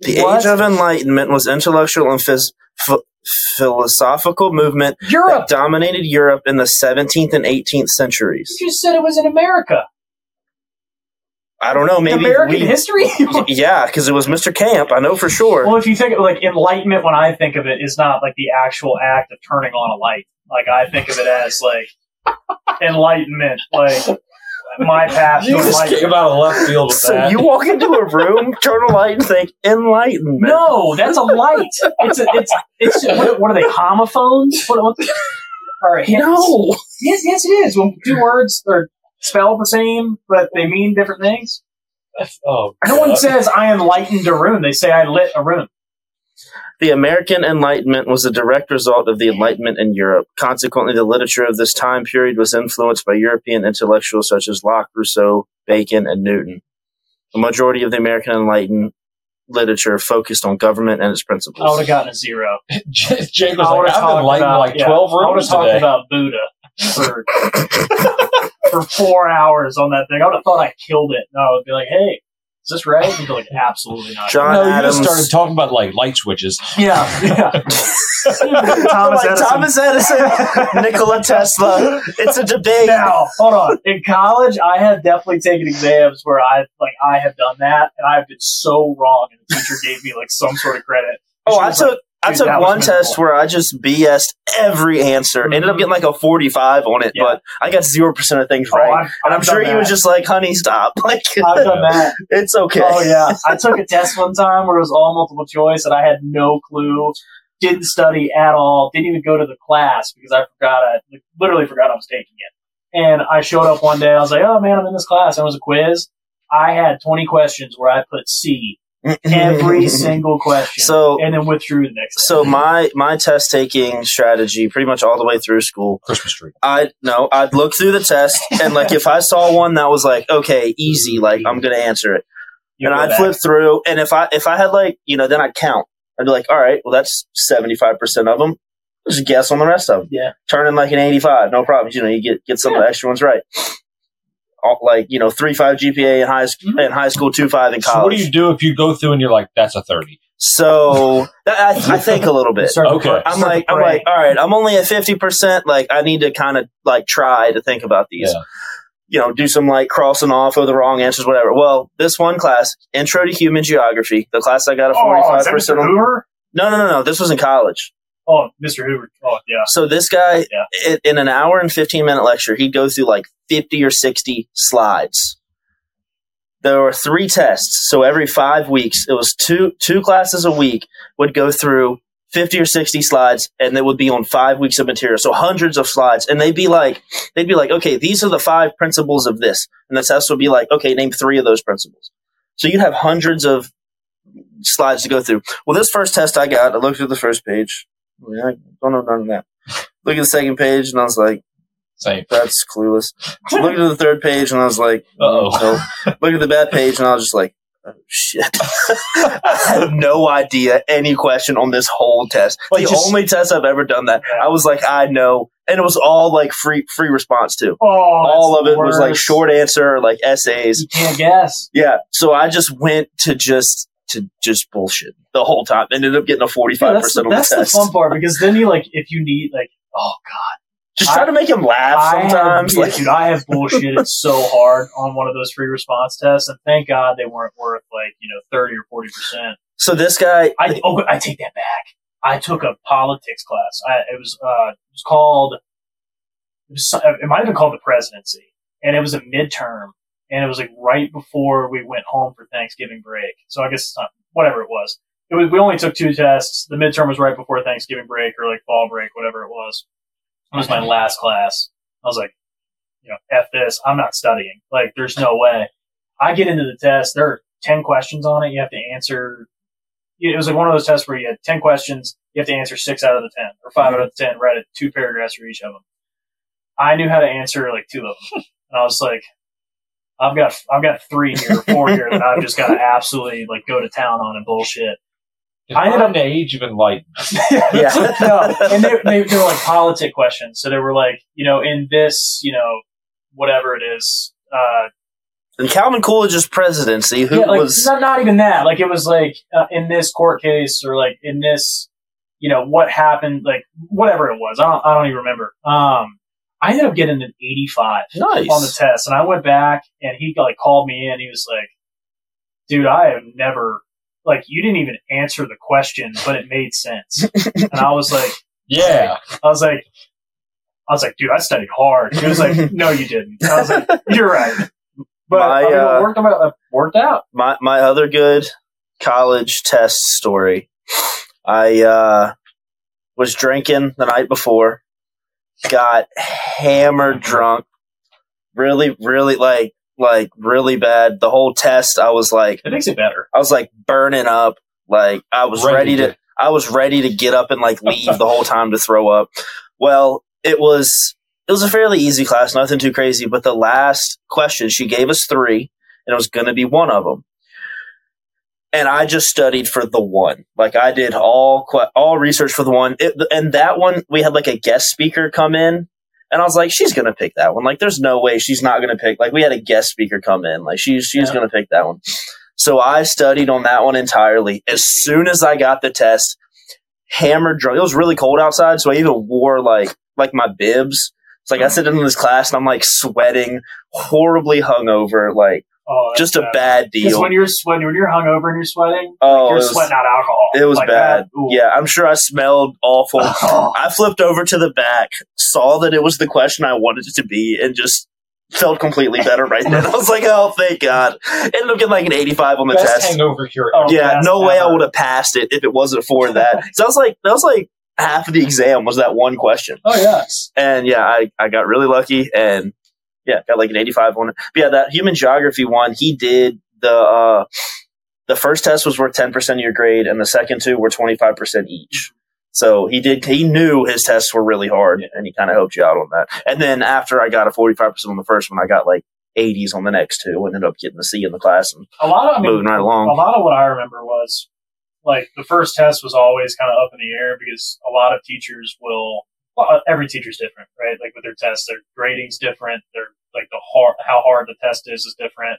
The what? Age of Enlightenment was intellectual and phys- ph- philosophical movement that Europe. dominated Europe in the 17th and 18th centuries. You just said it was in America. I don't know. Maybe American we, history. Yeah, because it was Mr. Camp. I know for sure. well, if you think of like enlightenment, when I think of it, is not like the actual act of turning on a light. Like I think of it as like enlightenment, like my path You just came out of left field with So that. you walk into a room, turn a light, and think enlightenment. No, that's a light. It's a, it's it's what, what are they homophones? What, what the, or hints? no. Yes, yes, it is. When two words are spelled the same, but they mean different things. oh, No one says I enlightened a room. They say I lit a room. The American Enlightenment was a direct result of the Enlightenment in Europe. Consequently, the literature of this time period was influenced by European intellectuals such as Locke, Rousseau, Bacon, and Newton. A majority of the American Enlightenment literature focused on government and its principles. I would have gotten a zero. Jake was I would like, have I've been lighting like yeah, 12 I would rooms have talked about Buddha for for four hours on that thing. I would have thought I killed it. No, I would be like, hey, is this right? And be like, absolutely not. John no, you just started talking about like light switches. Yeah, yeah. Thomas like Edison. Thomas Edison, Nikola Tesla. It's a debate. Now, hold on. In college, I have definitely taken exams where I like I have done that, and I've been so wrong, and the teacher gave me like some sort of credit. Oh, I took like, I took one test where I just BS'd every answer. Ended up Mhm. getting like a forty five on it, Yeah. but I got zero percent of things Oh, right. I've, and I'm I've sure he was just like, "Honey, stop!" Like, I've done that. it's okay. Oh yeah, I took a test one time where it was all multiple choice, and I had no clue. Didn't study at all. Didn't even go to the class because I forgot. I like, literally forgot I was taking it. And I showed up one day. I was like, "Oh man, I'm in this class." And it was a quiz. I had 20 questions where I put C every single question, So- and then withdrew the next. So day. my my test taking strategy, pretty much all the way through school, Christmas tree. I no, I'd look through the test and like if I saw one that was like okay, easy, like I'm gonna answer it, You and I'd back. flip through, and if I if I had like you know then I'd count. I'd be like, all right, well that's seventy five percent of them. Just guess on the rest of them. Yeah. turn in like an eighty five, no problem. You know, you get get some of the extra ones right. All, like you know, three five GPA in high sc- Mhm. in high school, two five in So college. what do you do if you go through and you're like, that's a 30? So I, I think a little bit. Start Okay. I'm like, I'm like, all right, I'm only at fifty percent. Like, I need to kind of like try to think about these. Yeah. You know, do some like crossing off of the wrong answers, whatever. Well, this one class, Intro to Human Geography, the class I got a forty Oh, five is that Mr. percent. Hoover? No, no, no, no. This was in college. Oh, Mr. Hoover. Oh, yeah. So this guy, Yeah. in an hour and fifteen minute lecture, he'd go through like fifty or sixty slides. There were three tests, so every five weeks, it was two two classes a week would go through fifty or sixty slides, and they would be on five weeks of material, so hundreds of slides, and they'd be like, they'd be like, okay, these are the five principles of this, and the test would be like, okay, name three of those principles. So you'd have hundreds of slides to go through. Well, this first test I got, I looked at the first page. Yeah, I don't know none of that. Look at the second page, and I was like, Same. that's clueless. Look at the third page, and I was like, Uh-oh. no. Look at the bad page, and I was just like, oh, shit. I have no idea any question on this whole test. Like the just- only test I've ever done that. I was like, I know. And it was all like free free response too. Oh, all of it the was like short answer, like essays. You can't guess. Yeah. So I just went to just to just bullshit the whole time. Ended up getting a forty five that's percent the, on the that's the fun part because then you like if you need like oh god Just try I- to make him laugh I sometimes. have, like, dude, I have bullshitted so hard on one of those free response tests, and thank God they weren't worth like you know thirty or forty percent. so this guy, I oh, I take that back. I took a politics class. I, it was uh, it was called. It, was, it might have been called the presidency, and it was a midterm, and it was like right before we went home for Thanksgiving break. So I guess it's not whatever it was. It was we only took two tests. The midterm was right before Thanksgiving break or like fall break, whatever it was. It was my last class. I was like, you know, f this. I'm not studying. Like, there's no way. I get into the test. There are ten questions on it. You have to answer it was like one of those tests where you had 10 questions, you have to answer six out of the 10, or 5 out of the 10, write it two paragraphs for each of them. I knew how to answer like two of them. And I was like, I've got, I've got three here, four here that I've just got to absolutely like go to town on and bullshit. I ended Define the age of enlightenment. Yeah. no, and they, they, they were like politic questions. So they were like, you know, in this, you know, whatever it is, uh, in Calvin Coolidge's presidency, who yeah, like, was not, not even that. Like it was like uh, in this court case or like in this, you know, what happened, like whatever it was. I don't, I don't even remember. Um, I ended up getting an 85 nice. on the test and I went back and he like called me in. He was like, dude, I have never, like, you didn't even answer the question, but it made sense. and I was like, Yeah. I was like, I was like, dude, I studied hard. He was like, no, you didn't. I was like, you're right. But My, I mean, uh, it worked out. Worked out. my my other good college test story. I uh, was drinking the night before, got hammered drunk, really, really like like really bad. The whole test, I was like, It makes it better. I was like burning up. Like I was ready, to, I was ready to get up and like leave the whole time to throw up. Well, it was it was a fairly easy class, nothing too crazy. But the last question, she gave us three, and it was going to be one of them. And I just studied for the one. Like I did all all research for the one, it, and that one we had like a guest speaker come in, and I was like, she's gonna pick that one. Like, there's no way she's not gonna pick. Like, we had a guest speaker come in. Like, she's she's Yeah. gonna pick that one. So I studied on that one entirely. As soon as I got the test, hammered drunk. It was really cold outside, so I even wore like like my bibs. It's like I mm. sit in this class and I'm like sweating, horribly hungover, like Oh, that's just a bad Because deal. when you're sweating, when you're hungover and you're sweating, oh, you're was, sweating out alcohol. it was Like bad. Yeah, I'm sure I smelled awful. Oh. I flipped over to the back, saw that it was the question I wanted it to be, and just felt completely better right then. I was like, oh, thank God. Ended up getting like an 85 on the Best test. hangover cure. Oh, yeah, best no way I would have passed it if it wasn't for that. so I was like, that was like half of the exam was that one question. Oh yes. And yeah, I, I got really lucky and yeah, got like an 85 on it. But yeah, that human geography one, he did the, uh, the first test was worth 10% of your grade and the second two were 25% each. So he did, he knew his tests were really hard and he kind of helped you out on that. And then after I got a 45% on the first one, I got like 80s on the next two and ended up getting a C in the class and A lot of I mean, moving right along. a lot of what I remember was like the first test was always kind of up in the air because a lot of teachers will. Well, uh, every teacher's different, right? Like with their tests, their grading's different. Their like the hard, how hard the test is is different,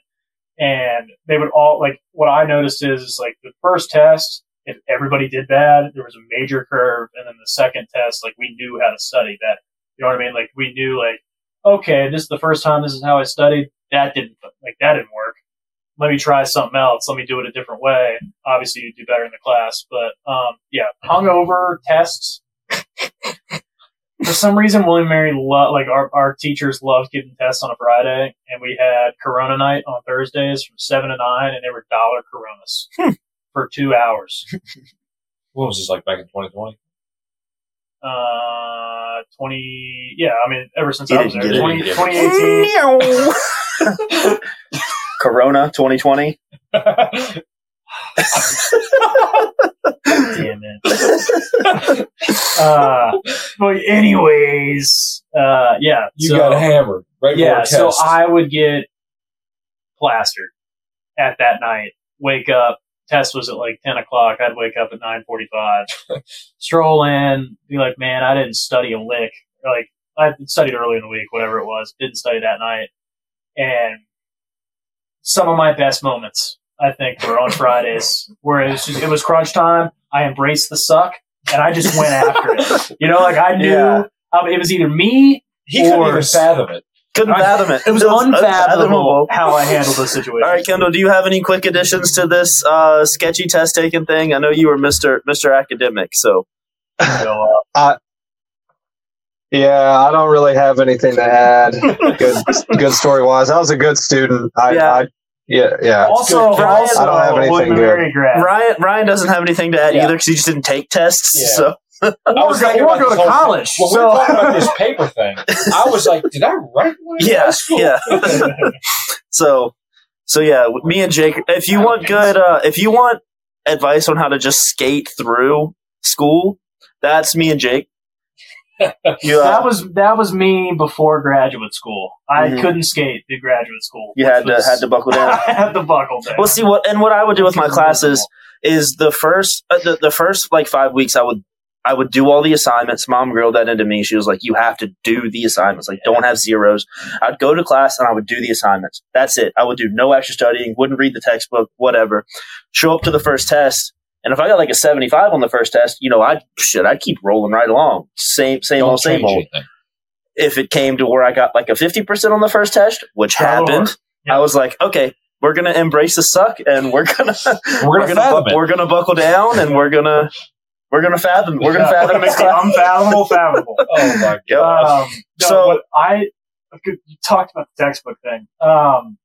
and they would all like what I noticed is is like the first test. If everybody did bad, there was a major curve, and then the second test, like we knew how to study that. You know what I mean? Like we knew, like okay, this is the first time. This is how I studied. That didn't like that didn't work let me try something else. Let me do it a different way. Obviously, you do better in the class, but um, yeah, hungover tests. For some reason, William Mary lo- like our our teachers loved giving tests on a Friday, and we had Corona night on Thursdays from seven to nine, and they were dollar Coronas for two hours. What was this like back in 2020? Uh, twenty. Yeah, I mean, ever since You I was there, 20, Mm. 2018. Corona 2020. Damn it. uh, but anyways, uh, yeah. You so, got hammered right yeah. So. I would get plastered at that night. Wake up. Test was at like ten o'clock. I'd wake up at nine forty-five. stroll in. Be like, man, I didn't study a lick. Like I studied early in the week, whatever it was. Didn't study that night. And some of my best moments, I think, were on Fridays where it was just, it was crunch time. I embraced the suck and I just went after it. You know, like I knew Yeah. Um, it was either me. He couldn't even fathom it. Couldn't I- fathom it. It was unfathomable. unfathomable how I handled the situation. All right, Kendall, do you have any quick additions to this uh, sketchy test taking thing? I know you were Mr. Mr. Academic, so So, uh, Yeah, I don't really have anything to add. good, good story wise. I was a good student. I, Yeah. I yeah, yeah. also, good. also, I don't have anything William good. Ryan Ryan doesn't have anything to add Yeah. either because he just didn't take tests. Yeah. So I was Or go- thinking or go to whole thing. college, When we so- were talking about this paper thing, I was like, did I write one in high yeah, school? yeah. so so yeah, me and Jake. If you want good, uh, if you want advice on how to just skate through school, that's me and Jake. You, uh, That was that was me before graduate school. I Mhm. couldn't skate through graduate school. you had to had to buckle down. I had to buckle down. Well, see what and what I would do with my classes is the first uh, the, the first like five weeks I would I would do all the assignments. Mom grilled that into me. She was like, "You have to do the assignments. Like, don't have zeros." I'd go to class and I would do the assignments. That's it. I would do no extra studying. Wouldn't read the textbook. Whatever. Show up to the first test, and if I got like a seventy-five on the first test, you know, I shit, I'd keep rolling right along. Same, same Don't old, same change old. anything. If it came to where I got like a fifty percent on the first test, which Oh, happened, yeah. I was like, okay, we're gonna embrace the suck, and we're gonna We're gonna fathom bu- it. we're gonna buckle down, and we're gonna we're gonna fathom we're gonna fathom this class. unfathomable, fathomable. Oh my god! Um, no, So- what I you talked about the textbook thing. Um,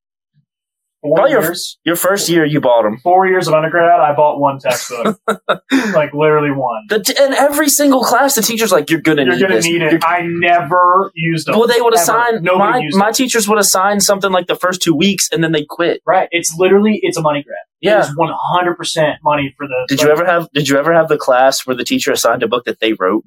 four Probably your- years, Your first year, you bought them, four years of undergrad, I bought one textbook, like literally one. the t- and every single class, the teacher's like, "You're gonna You're need gonna this." need You're- it. I never used them. well, they would Ever. assign Nobody my used my them. teachers would assign something like the first two weeks, and then they quit. Right. It's literally it's a money grab. Yeah. It's one hundred percent money for the. Did you ever have Did you ever have the class where the teacher assigned a book that they wrote?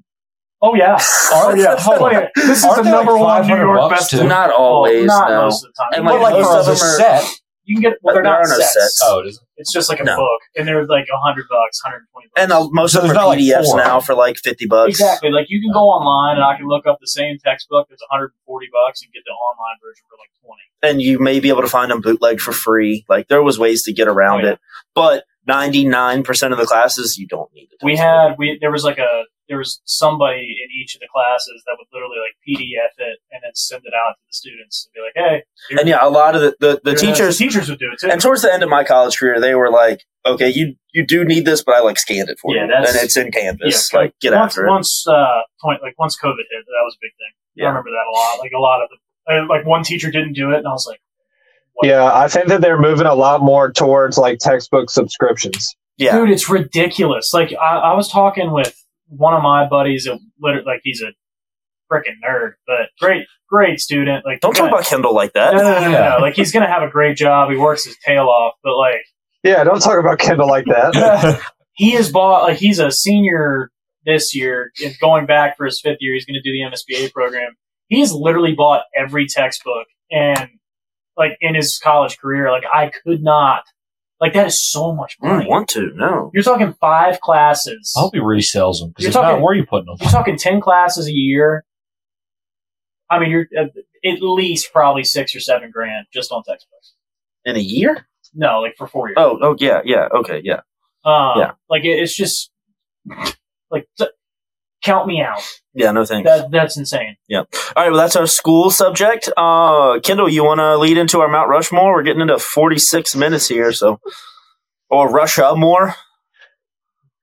Oh yeah. Oh yeah. Oh, yeah. This is Aren't the number like one New York bucks, best. too? Not Oh, always, not no. most of the time. And, You like, can But get, like most for of the them are- set. You can get well, they're There are no sets. sets. Oh, it isn't. It's just like a No. book, and they're like a hundred bucks, hundred twenty bucks. And uh, most So of them are not, like, PDFs four. now for like fifty bucks. exactly. Like you can go online, and I can look up the same textbook that's one hundred and forty bucks, and get the online version for like twenty. and you may be able to find them bootleg for free. Like there was ways to get around Oh, yeah. it, but ninety nine percent of the classes you don't need it. We had we there was like a there was somebody in each of the classes that would literally like PDF it and then send it out to the students and be like, hey, here- and yeah, a lot of the the, the here it is. teachers. the teachers would do it too. And towards the end of my college career, they were like, "Okay, you you do need this, but I like scanned it for Yeah, you, that's- and it's in Canvas. Yeah, like, get once, after it." once uh point like once COVID hit, that was a big thing. Yeah. I remember that a lot. Like a lot of the uh, like one teacher didn't do it, and I was like, what? Yeah, I think that they're moving a lot more towards like textbook subscriptions. Yeah, dude, it's ridiculous. Like I, I was talking with one of my buddies, that literally, like he's a freaking nerd, but great, great student. Like don't talk about Kendall like that. no, no, no, no. Like he's gonna have a great job. He works his tail off, but like Yeah, don't talk about Kendall like that. he has bought like he's a senior this year and going back for his fifth year he's going to do the msba program he's literally bought every textbook and like in his college career like i could not like that is so much I money don't want to. No. you're talking five classes I hope he resells them because You're if not, talking- where are you putting them? you're talking 10 classes a year i mean you're at, at least probably six or seven grand just on textbooks In a year? no like for four years Oh, oh yeah, yeah, okay, yeah. um, yeah. like it, it's just like t- count me out Yeah, no thanks. that, that's insane Yeah. All right, well, that's our school subject. Uh, Kendall, you want to lead into our Mount Rushmore? We're getting into 46 minutes here, so. Or Rushmore.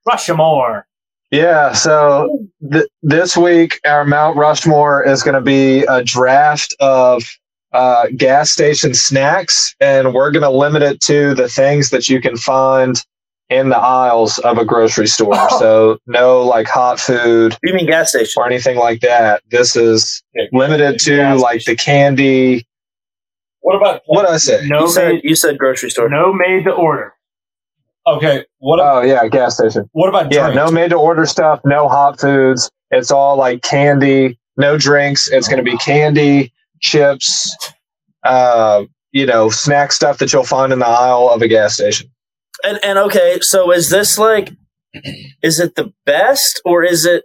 Rushmore. Yeah, so th- this week our Mount Rushmore is going to be a draft of uh, gas station snacks, and we're going to limit it to the things that you can find in the aisles of a grocery store. So no like hot food You mean gas station? or anything like that. This is limited to like the candy. What about What I say? No You said, made, you said grocery store. no made to order. okay? What Oh yeah, gas station. what about Yeah, drinks? no made to order stuff, no hot foods. It's all like candy, no drinks. It's going to be candy, chips, uh, you know, snack stuff that you'll find in the aisle of a gas station. And, and okay, so is this like, is it the best or is it,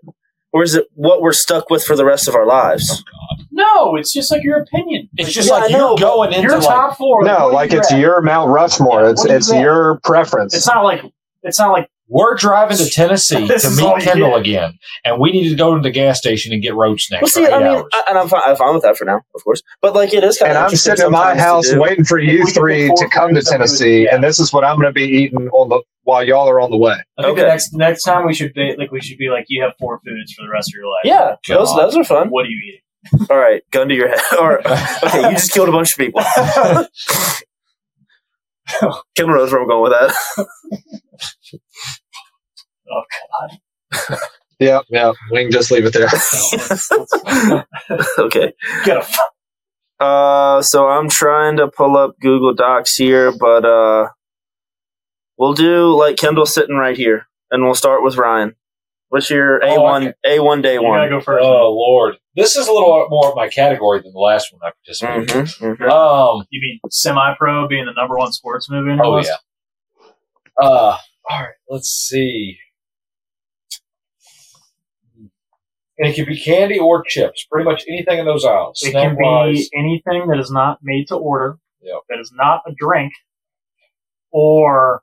or is it what we're stuck with for the rest of our lives? Oh, no, it's just like your opinion. It's just Yeah, like you're going into your like top four. No, what like you it's grab? your Mount Rushmore. Yeah, it's you it's grab? your preference. It's not like it's not like We're driving to Tennessee to meet Kendall get. again, and we need to go to the gas station and get road snacks Well, see, for eight I mean, hours. I, and I'm fine, I'm fine with that for now, of course. But like, it is kind And of I'm sitting at my house waiting for you three to come to foods that we would- Tennessee, and this is what I'm going to be eating on the while y'all are on the way. I think Okay. the next next time we should be like we should be like you have four foods for the rest of your life. Yeah, those God. those are fun. What are you eating? All right, gun to your head. or okay, you just killed a bunch of people. Kendall knows where I'm going with that. Oh God. Yeah, yeah. We can just leave it there. okay. Get a f- Uh, so I'm trying to pull up Google Docs here, but uh, we'll do like Kendall sitting right here, and we'll start with Ryan. What's your A one A one day You gotta one? go first. oh Lord, this is a little more of my category than the last one I participated. in. Mhm, mhm. Um, You mean semi-pro being the number one sports movie? in oh West? yeah. Uh, all right. Let's see. And it can be candy or chips. Pretty much anything in those aisles. It can be anything that is not made to order. Yep. That is not a drink, or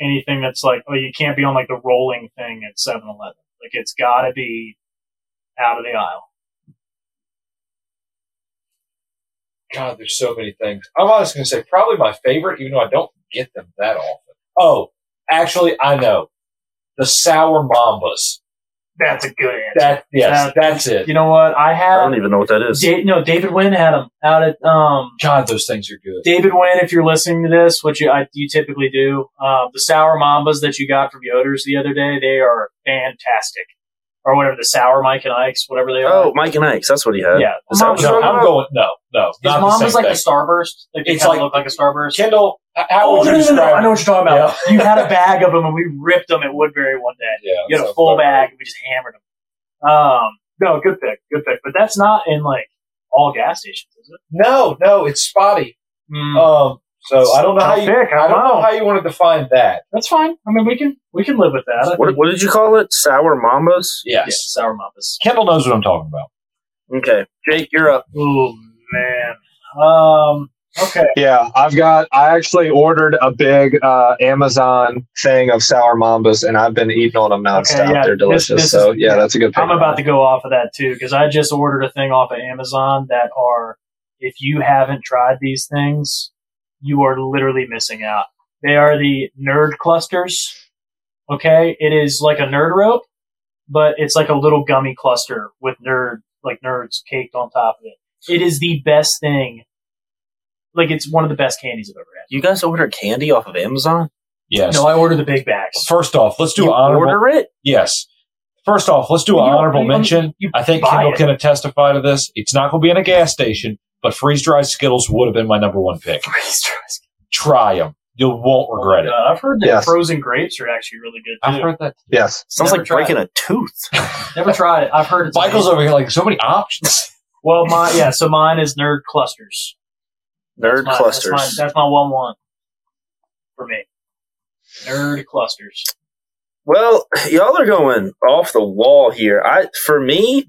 anything that's like, oh, you can't be on like the rolling thing at 7-Eleven. Like it's got to be out of the aisle. God, there's so many things. I'm honestly going to say probably my favorite, even though I don't get them that often. Oh, actually, I know the sour mambas. That's a good answer. That yes, That- that's it. you know what? I have I don't even know what that is. Da- no David Wynn had them out at um God, those things are good. David Wynn, if you're listening to this, which you, I, you typically do, um, the sour mambas that you got from Yoder's the other day, they are fantastic. Or whatever, the sour Mike and Ike's, whatever they are. Oh, Mike and Ike's. That's what he had. yeah. Is that what No, I'm going. No, no, His not the mom same was like thing. a starburst. Like they It's kinda like- look like a starburst. Kendall, h- how oh, would no, you no, no, no, describe? I know what you're talking about. Yeah. You had a bag of them and we ripped them at Woodberry one day. Yeah, You had a full about bag and we just hammered them. Um, no, good pick, good pick. But that's not in like all gas stations, is it? No, no, it's spotty. Mm, Um, so I don't know how you. pick, I I don't don't know know. how you want to define that. that's fine. I mean, we can we can live with that. What, what did you call it? Sour Mambas? yeah, Yes, sour mambas. Kendall knows what I'm talking about. Okay, Jake, you're up. Oh man. Um. Okay. Yeah, I've got. I actually ordered a big uh, Amazon thing of sour mambas, and I've been eating on them nonstop. Okay, yeah, They're this- delicious. this so is- yeah, that's a good. Pick. I'm about to go off of that too because I just ordered a thing off of Amazon that are. If you haven't tried these things, you are literally missing out. They are the nerd clusters. Okay, it is like a nerd rope, but it's like a little gummy cluster with nerd like nerds caked on top of it. It is the best thing. Like it's one of the best candies I've ever had. You guys order candy off of Amazon? Yes. No, I order the big bags. First off, let's do you honorable. order it? Yes. First off, let's do You an honorable you mention. you I think buy Kendall it. can testify to this. It's not going to be in a gas station, but freeze dried Skittles would have been my number one pick. Freeze dried. Try them. You won't regret it. Uh, I've heard that Yes. frozen grapes are actually really good too. I've heard that. Yes. Sounds Never like tried breaking a tooth. Never tried it. I've heard it's Michael's amazing. over here like so many options. Well, my yeah. So mine is nerd clusters. Nerd That's my- clusters. That's my, that's my one one for me. Nerd clusters. Well, y'all are going off the wall here. I for me,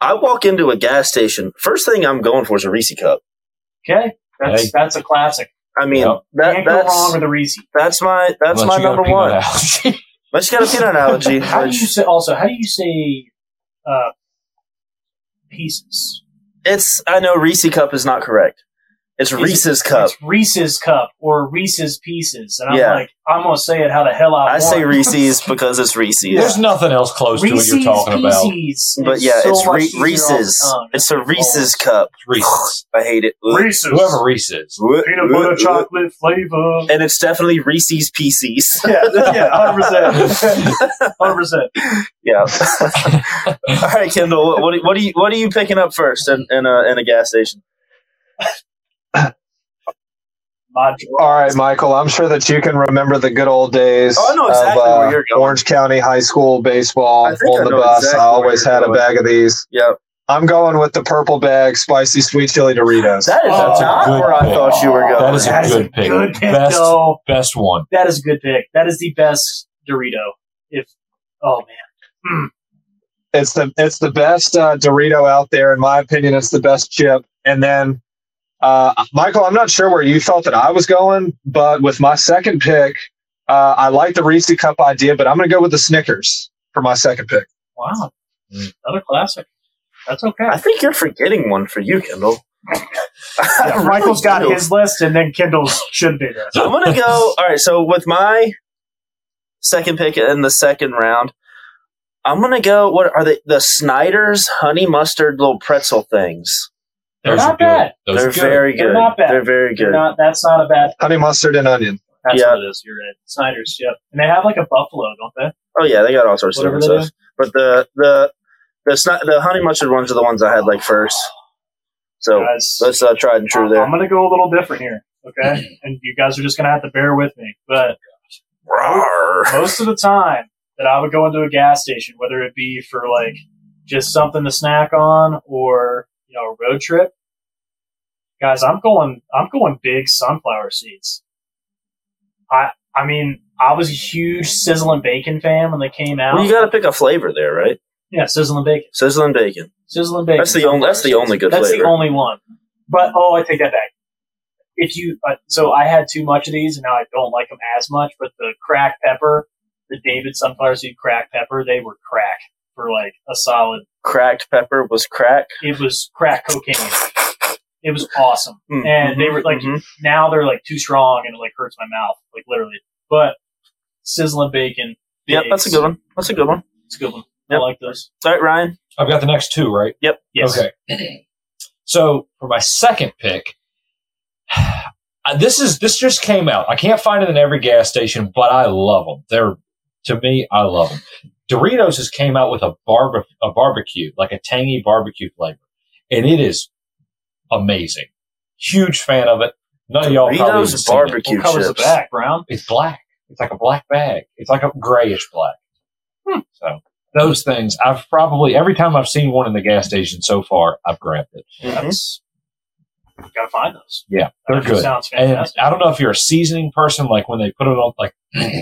I walk into a gas station. First thing I'm going for is a Reese cup. Okay, that's Hey. that's a classic. I mean, Yep. that Can't go wrong that's with a Reese. that's my that's Unless my you got a number one. allergy. Unless you got a peanut allergy. How do you say? Also, how do you say uh, pieces? it's I know Reese cup is not correct. It's Is it- Reese's cup. It's Reese's cup or Reese's pieces, and I'm Yeah. like, I'm gonna say it how the hell I, I want. say Reese's because it's Reese's. There's nothing else close to what you're talking about. pieces. But yeah, so it's Re- easier off the Reese's. It's a Reese's cup. It's Reese's. I hate it. Ugh. Reese's. Whoever Reese's. peanut butter chocolate flavor. And it's definitely Reese's Pieces. yeah, yeah, hundred percent, hundred percent. yeah. All right, Kendall. What, what, are, what are you What are you picking up first in, in a in a gas station? My All right, Michael. I'm sure that you can remember the good old days Oh, I know exactly of uh, where you're going. Orange County High School baseball on I the bus. exactly I always you're had a bag of these. Yep. I'm going with the purple bag, spicy sweet chili Doritos. That is Oh, not good where I pick. thought you were going. That is a That is good a pick. good pick, Best, though. best one. That is a good pick. That is the best Dorito. If oh man, it's the it's the best uh, Dorito out there, in my opinion. It's the best chip. And then, uh, Michael, I'm not sure where you thought that I was going, but with my second pick, Uh, I like the Reese Cup idea, but I'm going to go with the Snickers for my second pick. Wow, another classic. That's okay. I think you're forgetting one for you, Kendall. Yeah, Michael's got do. his list, and then Kendall's should be there. I'm gonna go. All right, so with my second pick in the second round, I'm gonna go. What are they? The Snyder's honey mustard little pretzel things. They're not bad. Those They're are good. very They're good. not bad. They're very They're good. not, that's not a bad. Honey mustard and onion. That's Yeah. what it is. You're right. Snyder's. Yep. And they have like a buffalo, don't they? Oh yeah, they got all sorts Whatever of they different stuff. But the the the sni- the honey mustard ones are the ones I had like first. So Guys, that's uh, tried and true I'm, there. I'm gonna go a little different here. Okay, and you guys are just gonna have to bear with me. But Rawr. most of the time that I would go into a gas station, whether it be for like just something to snack on or you know a road trip, guys, I'm going I'm going big sunflower seeds. I I mean I was a huge sizzling bacon fan when they came out. Well, you got to pick a flavor there, right? yeah, sizzling bacon, Sizzling bacon. sizzling bacon. That's the only. That's the only good That's flavor. the only one. But oh, I take that back. If you uh, so I had too much of these, and now I don't like them as much. But the crack pepper, the David sunflower seed crack pepper, they were crack for like a solid. Cracked pepper was crack. It was crack cocaine. It was awesome. Mm, And they were like mhm. now they're like too strong and it like hurts my mouth, like literally. But sizzling bacon. Yep, that's a good one. That's a good one. It's a good one. Yep. I like those. All right, Ryan. I've got the next two, right? Yep. Yes. Okay. So for my second pick, uh, this is this just came out. I can't find it in every gas station, but I love them. They're to me, I love them. Doritos has came out with a barbe a barbecue, like a tangy barbecue flavor, and it is amazing. Huge fan of it. None of y'all probably Doritos even seen it. barbecue What color's the chips. back, Brown? It's black. It's like a black bag. It's like a grayish black. Hmm. So those things, I've probably every time I've seen one in the gas station so far, I've grabbed it. Mhm. That's gotta find those. Yeah, they're good. Sounds And. I don't know if you're a seasoning person, like when they put it on, like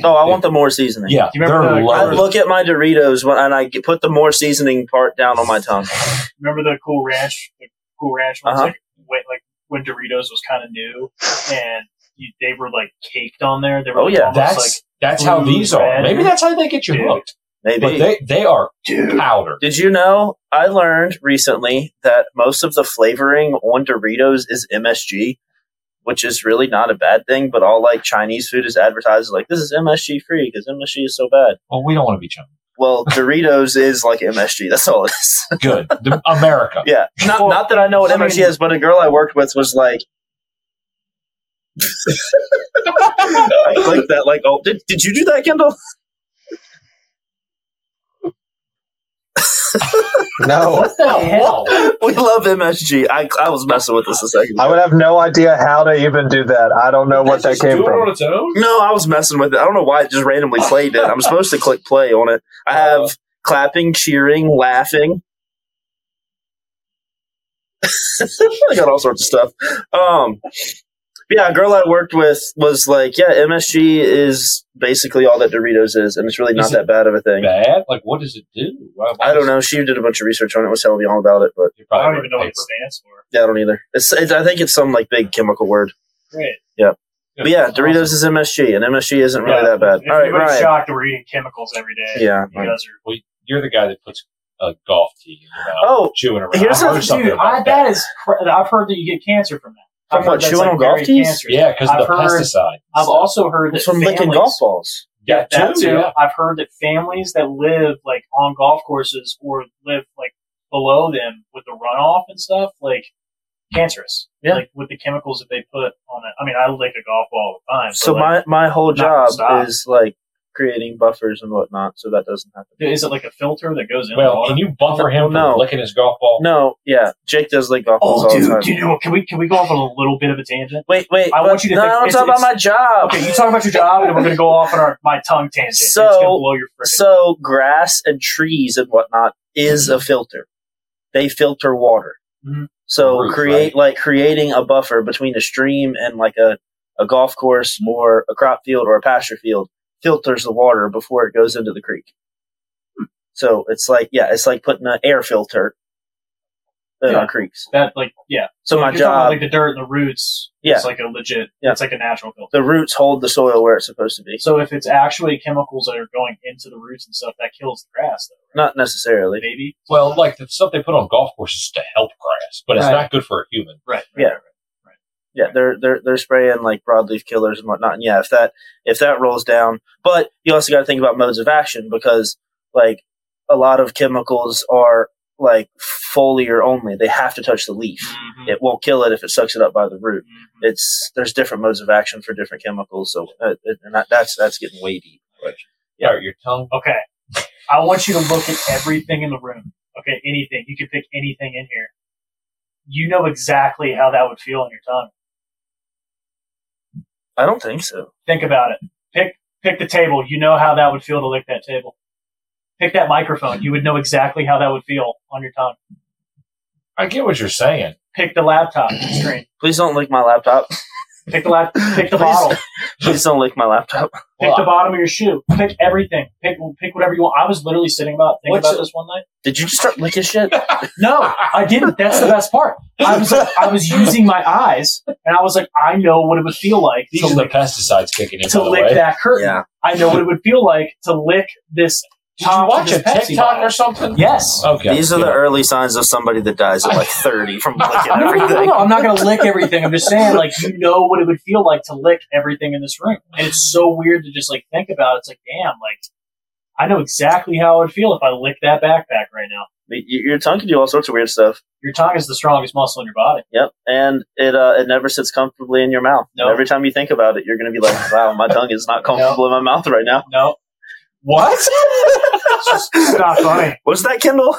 Oh, I want the more seasoning. yeah, you remember the- I look at my Doritos when, and I put the more seasoning part down on my tongue. Remember the Cool Ranch? The Cool Ranch ones, Uh-huh. like, when, like when Doritos was kind of new, and you, they were like caked on there. They were Oh, like, yeah. almost That's like that's how blue, these are. Maybe that's how they get you Dude. hooked. Maybe. But they they are dude. powder. Did you know? I learned recently that most of the flavoring on Doritos is MSG, which is really not a bad thing. But all like Chinese food is advertised like this is MSG free because MSG is so bad. Well, we don't want to be chummy. Well, Doritos is like MSG. That's all it is. Good, The- America. yeah. Not Well, not that I know what I MSG mean- is, but a girl I worked with was like. I clicked that like oh did, did you do that Kendall? No, What the hell? We love MSG. I, I was messing with this a second. I would have no idea how to even do that. I don't know what that came from. its own. No, I was messing with it. I don't know why it just randomly played it. I'm supposed to click play on it. I have clapping, cheering, laughing. I got all sorts of stuff. Um, yeah, a girl I worked with was like, yeah, MSG is basically all that Doritos is, and it's really not it that bad of a thing. Bad? Like, what does it do? Why- why I don't does- know. She did a bunch of research on it. Was telling me all about it, but I don't read even know what it stands for. yeah, I don't either. It's, it's I think it's some like big chemical word. Great. Yeah. But yeah, Doritos is MSG, and MSG isn't really Yeah, that bad. If All right, anybody's Ryan. shocked that we're eating chemicals every day, Yeah. you guys are. Well, you're the guy that puts a golf tee in your mouth, Oh, chewing around. here's I heard the- something Dude, about I, that is. Cr- I've heard that you get cancer from that. From I've heard that's, chewing on golf tees? Yeah, because of the heard- pesticide. I've also heard that It's from licking families- golf balls. Yeah, that too, too. yeah. I've heard that families that live like on golf courses or live like below them with the runoff and stuff, like cancerous. Yeah. Like with the chemicals that they put on it. I mean, I lick a golf ball all the time. So but, like, my my whole job is like creating buffers and whatnot, so that doesn't happen. is it like a filter that goes in? Well, can you buffer him No. for licking his golf ball? No, yeah, Jake does like golf balls Oh, all the dude, time. do you know? Can we can we go off on a little bit of a tangent? Wait, wait. I want you to No, think I'm it's- talking about my job. Okay, you talk about your job, and we're gonna go off on our my tongue tangent. So- blow your So grass and trees and whatnot is a filter. They filter water. Mhm. So Roof, create like creating a buffer between a stream and like a, a golf course or a crop field or a pasture field filters the water before it goes into the creek. So it's like yeah, it's like putting an air filter in Yeah. creeks. That like yeah. So my You're about, job, like the dirt and the roots. Yeah. It's like a legit. Yeah. It's like a natural filter. the roots hold the soil where it's supposed to be. So if it's actually chemicals that are going into the roots and stuff, that kills the grass, though. Not necessarily. Maybe. Well, like the stuff they put on golf courses to help grass, but it's Right. not good for a human. Right. Yeah. right, right. Yeah, they're they're they're spraying like broadleaf killers and whatnot. And yeah, if that if that rolls down, but you also got to think about modes of action because like a lot of chemicals are like foliar only. They have to touch the leaf. Mhm. It won't kill it if it sucks it up by the root. Mhm. It's there's different modes of action for different chemicals. So uh, it, and that, that's that's getting way deep. But Yeah. Yeah, your tongue. Okay. I want you to look at everything in the room. Okay, anything. You can pick anything in here. You know exactly how that would feel on your tongue. I don't think so. Think about it. Pick pick the table. You know how that would feel to lick that table. Pick that microphone. You would know exactly how that would feel on your tongue. I get what you're saying. Pick the laptop screen. Please don't lick my laptop. Pick the lap. Pick the Please. bottle. Please don't lick my laptop. Pick Well, the bottom of your shoe. Pick everything. Pick pick whatever you want. I was literally sitting about thinking What's about it- this one night. Did you just start licking shit? No, I didn't. That's the best part. I was I was using my eyes, and I was like, I know what it would feel like These to are the lick, pesticides kicking in. to by the lick way. that curtain. Yeah. I know what it would feel like to lick this. Did you watch a Pepsi TikTok or something? Yes. Okay. These are the early signs of somebody that dies at like 30 from licking No, no, no, no, everything. I'm not going to lick everything. I'm just saying, like, you know what it would feel like to lick everything in this room. And it's so weird to just, like, think about it. It's like, damn, like, I know exactly how I would feel if I licked that backpack right now. Your tongue can do all sorts of weird stuff. Your tongue is the strongest muscle in your body. Yep, and it uh, it never sits comfortably in your mouth. No. Every time you think about it, you're going to be like, "Wow, my tongue is not comfortable in my mouth right now." No. What? it's just it's not funny. What's that, Kendall?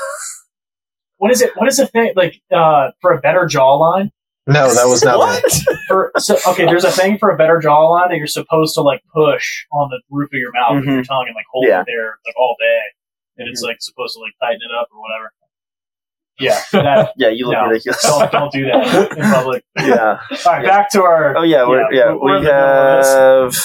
What is it? What is the thing like uh, for a better jawline? No, that was not what? For so, okay, there's a thing for a better jawline that you're supposed to like push on the roof of your mouth with your tongue and like hold Yeah. it there like all day, and it's like supposed to like tighten it up or whatever. Yeah, that, Yeah, you look No. ridiculous. don't don't do that in public. yeah. All right, back to our. Oh yeah, we're, Yeah, yeah. we're- we're in we the middle of have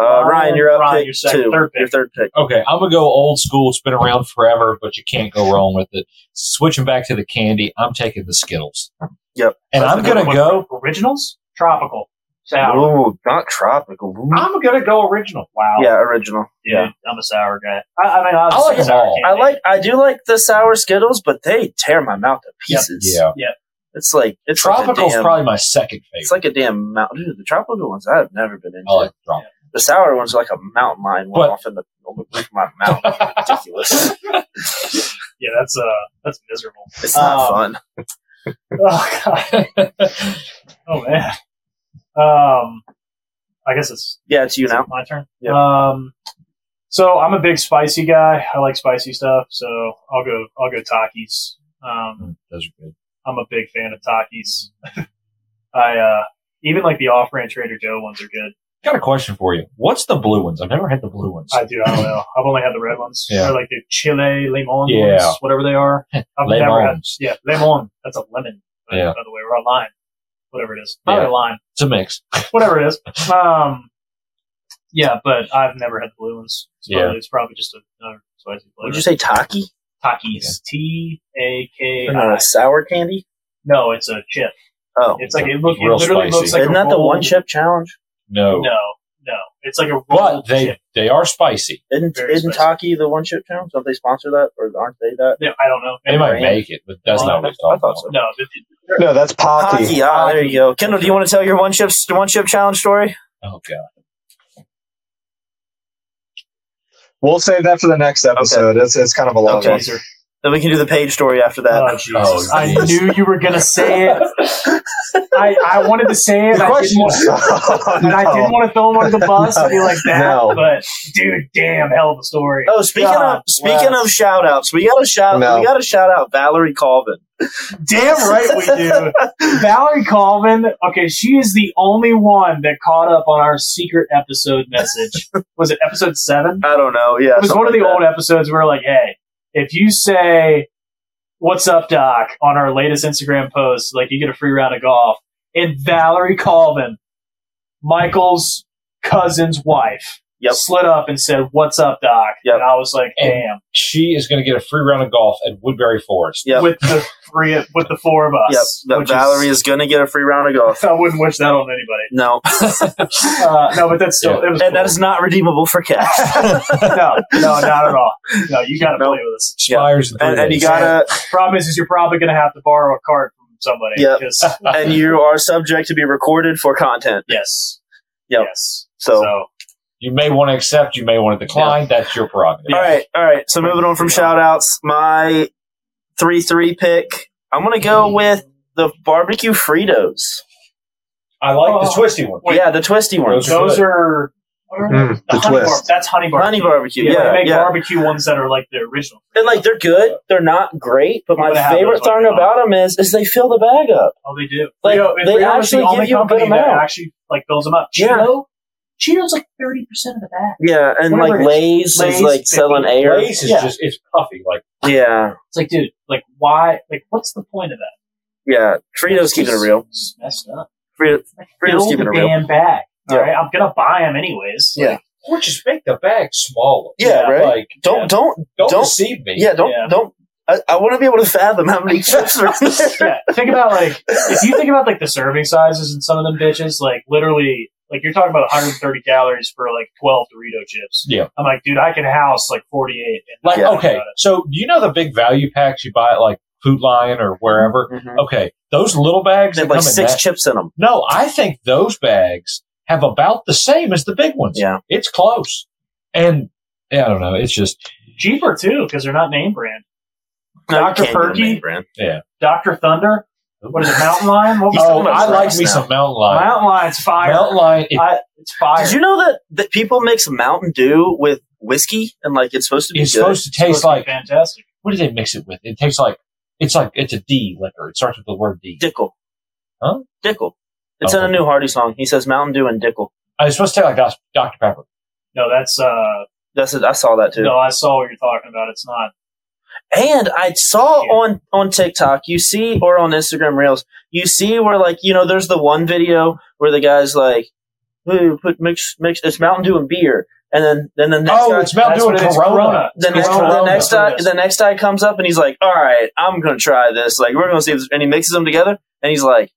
uh, Ryan. Ryan, You're up. Ryan, pick you're second- two. third pick. Your third pick. Okay, I'm gonna go old school. It's been around forever, but you can't go wrong with it. Switching back to the candy, I'm taking the Skittles. Yep. And That's I'm gonna one. go. originals, tropical, sour. Ooh, not tropical. Ooh. I'm gonna go original. Wow. Yeah, original. yeah. I'm a sour guy. I, I mean, I, I like sour all. I like. I do like the sour Skittles, but they tear my mouth to Yep. pieces. Yeah. Yeah. It's like it's like a damn- probably my second favorite. It's like a damn mountain. Dude, the tropical ones I've never been into. I like tropical. The sour ones are like a mountain lion went But- off in the, on the roof of my mouth. Ridiculous. Yeah, that's uh, that's miserable. It's not Um, fun. Oh god. oh man. Um, I guess it's Yeah, it's you now. my turn. Yeah. Um, so I'm a big spicy guy. I like spicy stuff. So I'll go. I'll go Takis. Um, Those are good. I'm a big fan of Takis. I uh, even like the off-brand Trader Joe ones are good. Got a question for you. What's the blue ones? I've never had the blue ones. I do. I don't know. I've only had the red ones. Yeah. Or like the Chile lemon Yeah. ones, whatever they are. I've never had. Yeah, lemon. That's a lemon. By, Yeah. by the way, we're on lime. Whatever it is. Probably Yeah. a lime. It's a mix. Whatever it is. Um, yeah, but I've never had the blue ones. It's Yeah. probably, it's probably just another spicy flavor. Would you say Taki? Takis? T A K Or not I. a sour candy? No, it's a chip. Oh, It's like it, look, it literally spicy. looks like isn't a that the one chip challenge? No. No, no, it's like a rolled But they chip. they are spicy. Isn't Very isn't spicy. Taki the one chip challenge? Don't they sponsor that, or aren't they that? Yeah, I don't know. They might brand. make it, but that's not what it's I talking thought about. so. No, No, that's Paqui. Taki. Ah, there you go. Kendall, do you want to tell your one chip one chip challenge story? Oh god. We'll save that for the next episode. It's it's kind of a long Okay. one. Teaser. Then we can do the page story after that. Oh, Jesus. Oh, I knew you were going to say it. I, I wanted to say it. The I didn't is, want, and I didn't want to throw him under the bus and be like that. No. But, dude, damn, hell of a story. Oh, speaking God of speaking bless. of shout outs, we gotta shout No. we gotta shout out Valerie Colvin. Damn right we do. Valerie Colvin, okay, she is the only one that caught up on our secret episode message. Was it episode seven? I don't know. Yeah, It was something one of the like old episodes where we're like, hey, if you say, what's up, Doc, on our latest Instagram post, like you get a free round of golf. And Valerie Colvin, Michael's cousin's wife, Yep. slid up and said, "What's up, Doc?" Yep. And I was like, And- "Damn!" She is going to get a free round of golf at Woodberry Forest. Yep. With the three, with the four of Yep. us. That which Valerie is, going to get a free round of golf. I wouldn't wish that on anybody. No, Uh, no, but that's still. Yeah. It was and that cool. is not redeemable for cash. no, no, not at all. No, you got to Nope. play with us. Spires and, and you gotta, Problem is, is you're probably going to have to borrow a card from somebody. Yep. 'cause- and you are subject to be recorded for content. yes. Yep. Yes. So, So, You may want to accept. You may want to decline. That's your prerogative. all right, all right. So moving on from shout outs, my three three pick. I'm gonna go with the barbecue Fritos. I like the Oh. twisty one. Wait. yeah, the twisty ones. Those are those are. are? Mm, the honey twist. bar- that's honey barbecue. Honey barbecue. Yeah, Yeah, they make yeah. barbecue ones that are like the original. And like they're good. They're not great, but my favorite those when I thing about them is is they fill the bag up. Oh, they do. Like, Frito- they actually the give you a good amount. actually like fills them up. Yeah. Cheeto, Cheeto's like thirty percent of the bag. Yeah, and Whatever like it Lay's, Lay's, is like selling air. Lay's is Yeah. just it's puffy. Like Yeah, It's like, dude, like why? Like, what's the point of that? yeah. Fritos It's keeping it real. it's messed up. Fritos, Fritos Fill keeping the it real. damn bag. All Yeah. right, I'm gonna buy them anyways. Yeah. or just make the bag smaller. Yeah, right. Like Don't don't don't, Don't- deceive me. yeah don't Yeah. don't. I, I want to be able to fathom how many chips are in there. yeah, think about like if you think about like the serving sizes in some of them bitches, like literally, like you're talking about 130 calories for like 12 Dorito chips. Yeah. I'm like, dude, I can house like 48. And Like Yeah. okay, so do you know the big value packs you buy at like Food Lion or wherever? Mhm. Okay, those little bags They that have like come in six that- chips in them. No, I think those bags have about the same as the big ones. Yeah. It's close. And yeah, I don't know. It's just cheaper too because they're not name brand. No, Dr. can't get a Perky? name brand. Dr. Thunder, what is it, Mountain Lion? What He's was talking oh, I like me now. some Mountain Lion. Mountain Lion's fire. Mountain Lion. It, I, it's fire. Did you know that that people mix Mountain Dew with whiskey and like it's supposed to be it's good? supposed to taste supposed to like fantastic. what do they mix it with? It tastes like it's like it's a D liquor. It starts with the word D. Dickel. Huh? Dickel. It's Oh. in a new Hardy song. He says Mountain Dew and Dickel. I It's supposed to taste like Dr Pepper. No, that's uh. That's it. I saw that too. No, I saw what you're talking about. It's not. And I saw on on TikTok, you see, or on Instagram Reels, you see where like you know, there's the one video where the guy's like, "Ooh, put mix mix it's Mountain Dew and beer," and then then the next Oh, guy, it's Mountain Dew and Corona. Corona. the next Corona. the next guy the next guy comes up and he's like, "All right, I'm gonna try this. Like, we're gonna see." If this, and he mixes them together, and he's like,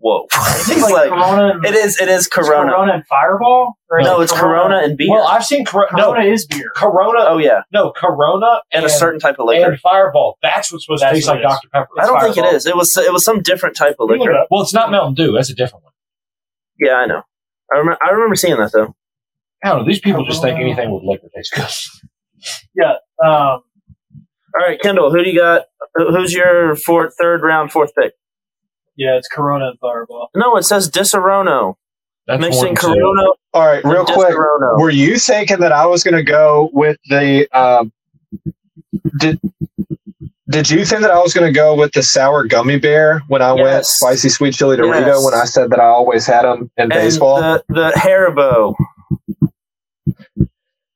"Whoa!" he's like, like, Corona. And, "It is it is it's Corona." Corona and Fireball. Or No, it's Corona and beer. Well, I've seen Corona. No, Corona is beer. Corona. oh yeah, No, Corona and a certain type of liquor. and Fireball. That's what's supposed That's to taste like. Dr Pepper. I don't think it is. It was it was some different type of liquor. it. Well, it's not Mountain Dew. That's a different one. Yeah, I know. I remember. I remember seeing that though. I don't know. These people just think anything with liquor tastes good. Yeah. Um, All right, Kendall, who do you got? Who's your fourth, third round, fourth pick? Yeah, it's Corona and Fireball. No, it says Disaronno. That's Mixing. Corona. All right, real quick. Disaronno. Were you thinking that I was going to go with the? Um, did Did you think that I was going to go with the sour gummy bear when I went spicy sweet chili Dorito Yes. when I said that I always had them in And baseball? the the Haribo.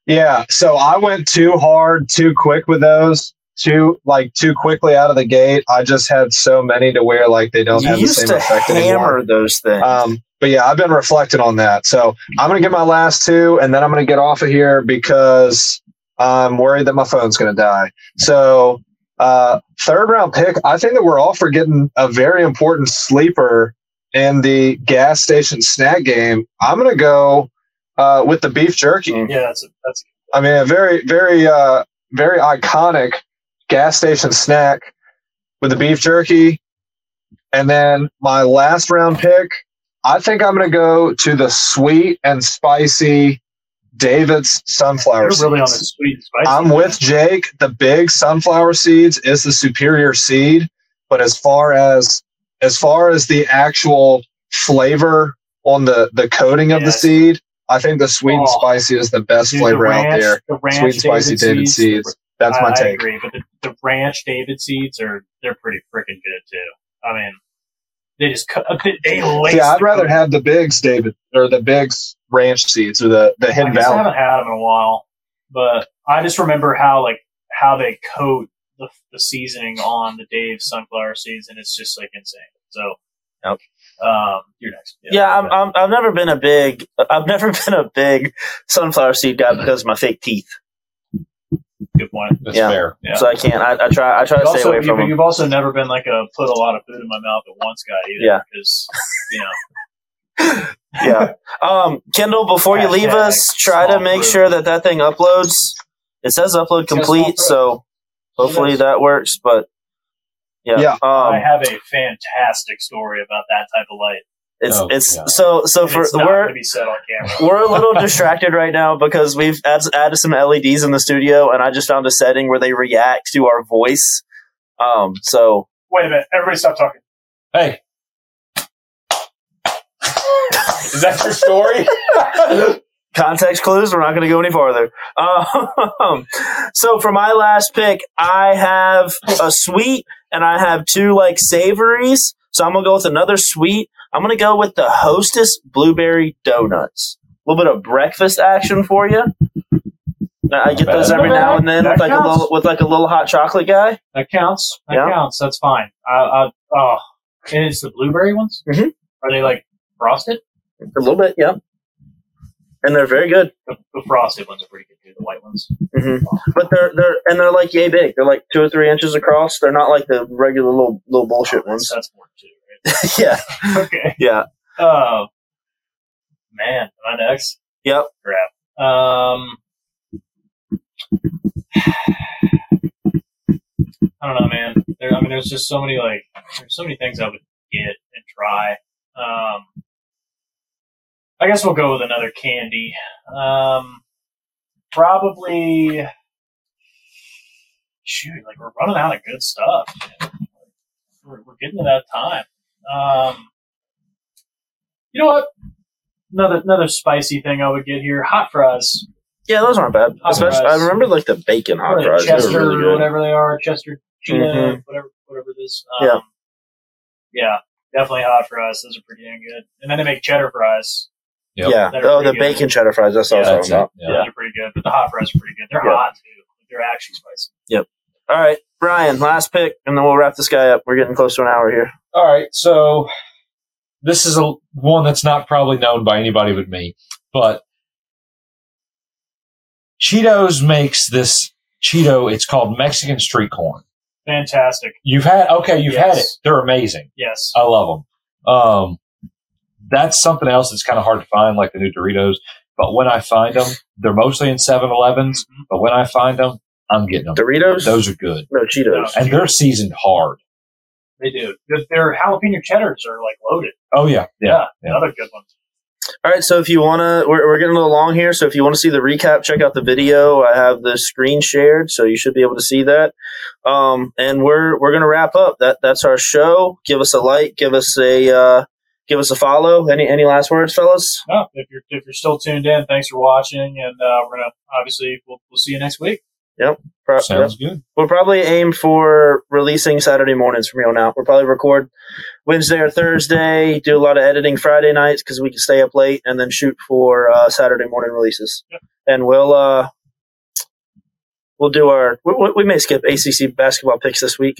yeah, so I went too hard, too quick with those. Too like too quickly out of the gate. I just had so many to where like they don't You have the same to effect hammer anymore. those things. Um, but yeah, I've been reflecting on that. So I'm going to get my last two and then I'm going to get off of here because I'm worried that my phone's going to die. So, uh, third round pick, I think that we're all forgetting a very important sleeper in the gas station snack game. I'm going to go, uh, with the beef jerky. Yeah, that's a, that's I mean, a very, very, uh, very iconic gas station snack with the beef jerky. And then my last round pick, I think I'm going to go to the sweet and spicy David's sunflower really on the seeds. sweet and spicy. I'm with Jake. The big sunflower seeds is the superior seed, but as far as as far as the actual flavor on the the coating of the seed, I think the sweet and Oh. spicy is the best Dude, flavor the out there. The ranch Sweet and spicy David seeds. That's I, my I take. agree, but the, the ranch David seeds are they're pretty freaking good too. I mean, they just cut, they, they lace Yeah, I'd rather coating. have the bigs, David, or the bigs ranch seeds, or the the I Hidden I Valley. haven't had them in a while, but I just remember how like how they coat the, the seasoning on the Dave sunflower seeds, and it's just like insane. So, Yep. Um, you're next. Yeah, I'm, I'm, I've never been a big, I've never been a big sunflower seed guy because of my fake teeth. Good point. That's Yeah. fair. Yeah. So I can't. I, I try. I try to You stay also, away you, from them. you've also never been like a put a lot of food in my mouth at once guy either. Yeah. Because you know, Yeah. Um, Kendall, before you leave us, try to make sure that that thing uploads. It says upload complete, so hopefully that works. But yeah, Yeah. I Um, have a fantastic story about that type of light. It's Oh, it's yeah. so so and for it's not we're be said on camera. we're a little distracted right now because we've add, added some LEDs in the studio, and I just found a setting where they react to our voice. Um, so Wait a minute, everybody, stop talking. Hey. Is that your story? context clues. We're not going to go any farther. Um, so for my last pick, I have a sweet and I have two like savories. So I'm gonna go with another sweet. I'm gonna go with the Hostess blueberry donuts. A little bit of breakfast action for you. I get those every now and then That with like a little with like a little hot chocolate guy. That counts. That Yeah. counts. That's fine. I, I, oh, and it's the blueberry ones. Mhm. Are they like frosted? A little bit, yeah. And they're very good. The, the frosted ones are pretty good too. The white ones. hmm But they're they're and they're like yay big. They're like two or three inches across. They're not like the regular little little bullshit Oh, ones. that's, that's more too. yeah, okay. yeah, Oh man, am I next? yep. Crap. Um, I don't know, man. There, I mean, there's just so many like, there's so many things I would get and try. Um, I guess we'll go with another candy. Um, probably. Shoot, like we're running out of good stuff. We're, we're getting to that time. Um, you know what? Another another spicy thing I would get here: hot fries. Yeah, those aren't bad. Hot Especially, fries. I remember like the bacon hot or fries. Chester they were really good. whatever they are, Chester Cheetah, Mhm. whatever whatever it is. Um, Yeah. yeah, definitely hot fries. Those are pretty dang good. And then they make cheddar fries. Yep. Yeah. Oh, the good. bacon cheddar fries. That's what I was Yeah, That's talking about. it. Yeah. Those are pretty good, but the hot fries are pretty good. They're Yeah. hot too. They're actually spicy. All right, Brian, last pick, and then we'll wrap this guy up. We're getting close to an hour here. All right, so this is a one that's not probably known by anybody but me, but Cheetos makes this Cheeto. It's called Mexican street corn. Fantastic. You've had okay, you've had it. They're amazing. Yes. I love them. Um, that's something else that's kind of hard to find, like the new Doritos. But when I find them, they're mostly in 7-Elevens. But when I find them, I'm getting them. Doritos? Those are good, no, Cheetos. and they're seasoned hard. They do. Their- Their jalapeno cheddars are like loaded. Oh yeah, yeah. yeah. Another good one. All right, so if you want to, we're, we're getting a little long here. So if you want to see the recap, check out the video. I have the screen shared, so you should be able to see that. Um, and we're we're gonna wrap up. That that's our show. Give us a like. Give us a uh, give us a follow. Any any last words, fellas? No, if you're if you're still tuned in, thanks for watching, and uh, we're gonna obviously we'll, we'll see you next week. Pro- Sounds good. We'll probably aim for releasing Saturday mornings from here on out. We'll probably record Wednesday or Thursday, do a lot of editing Friday nights because we can stay up late, and then shoot for uh, Saturday morning releases. Yep. And we'll uh, we'll do our. We, we- may skip ACC basketball picks this week.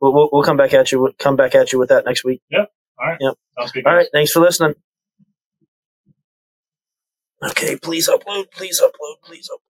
We'll, we'll, we'll come back at you. with- Come back at you with that next week. Yep. All right. Sounds good. All right. Thanks for listening. Okay. Please upload. Please upload. Please upload.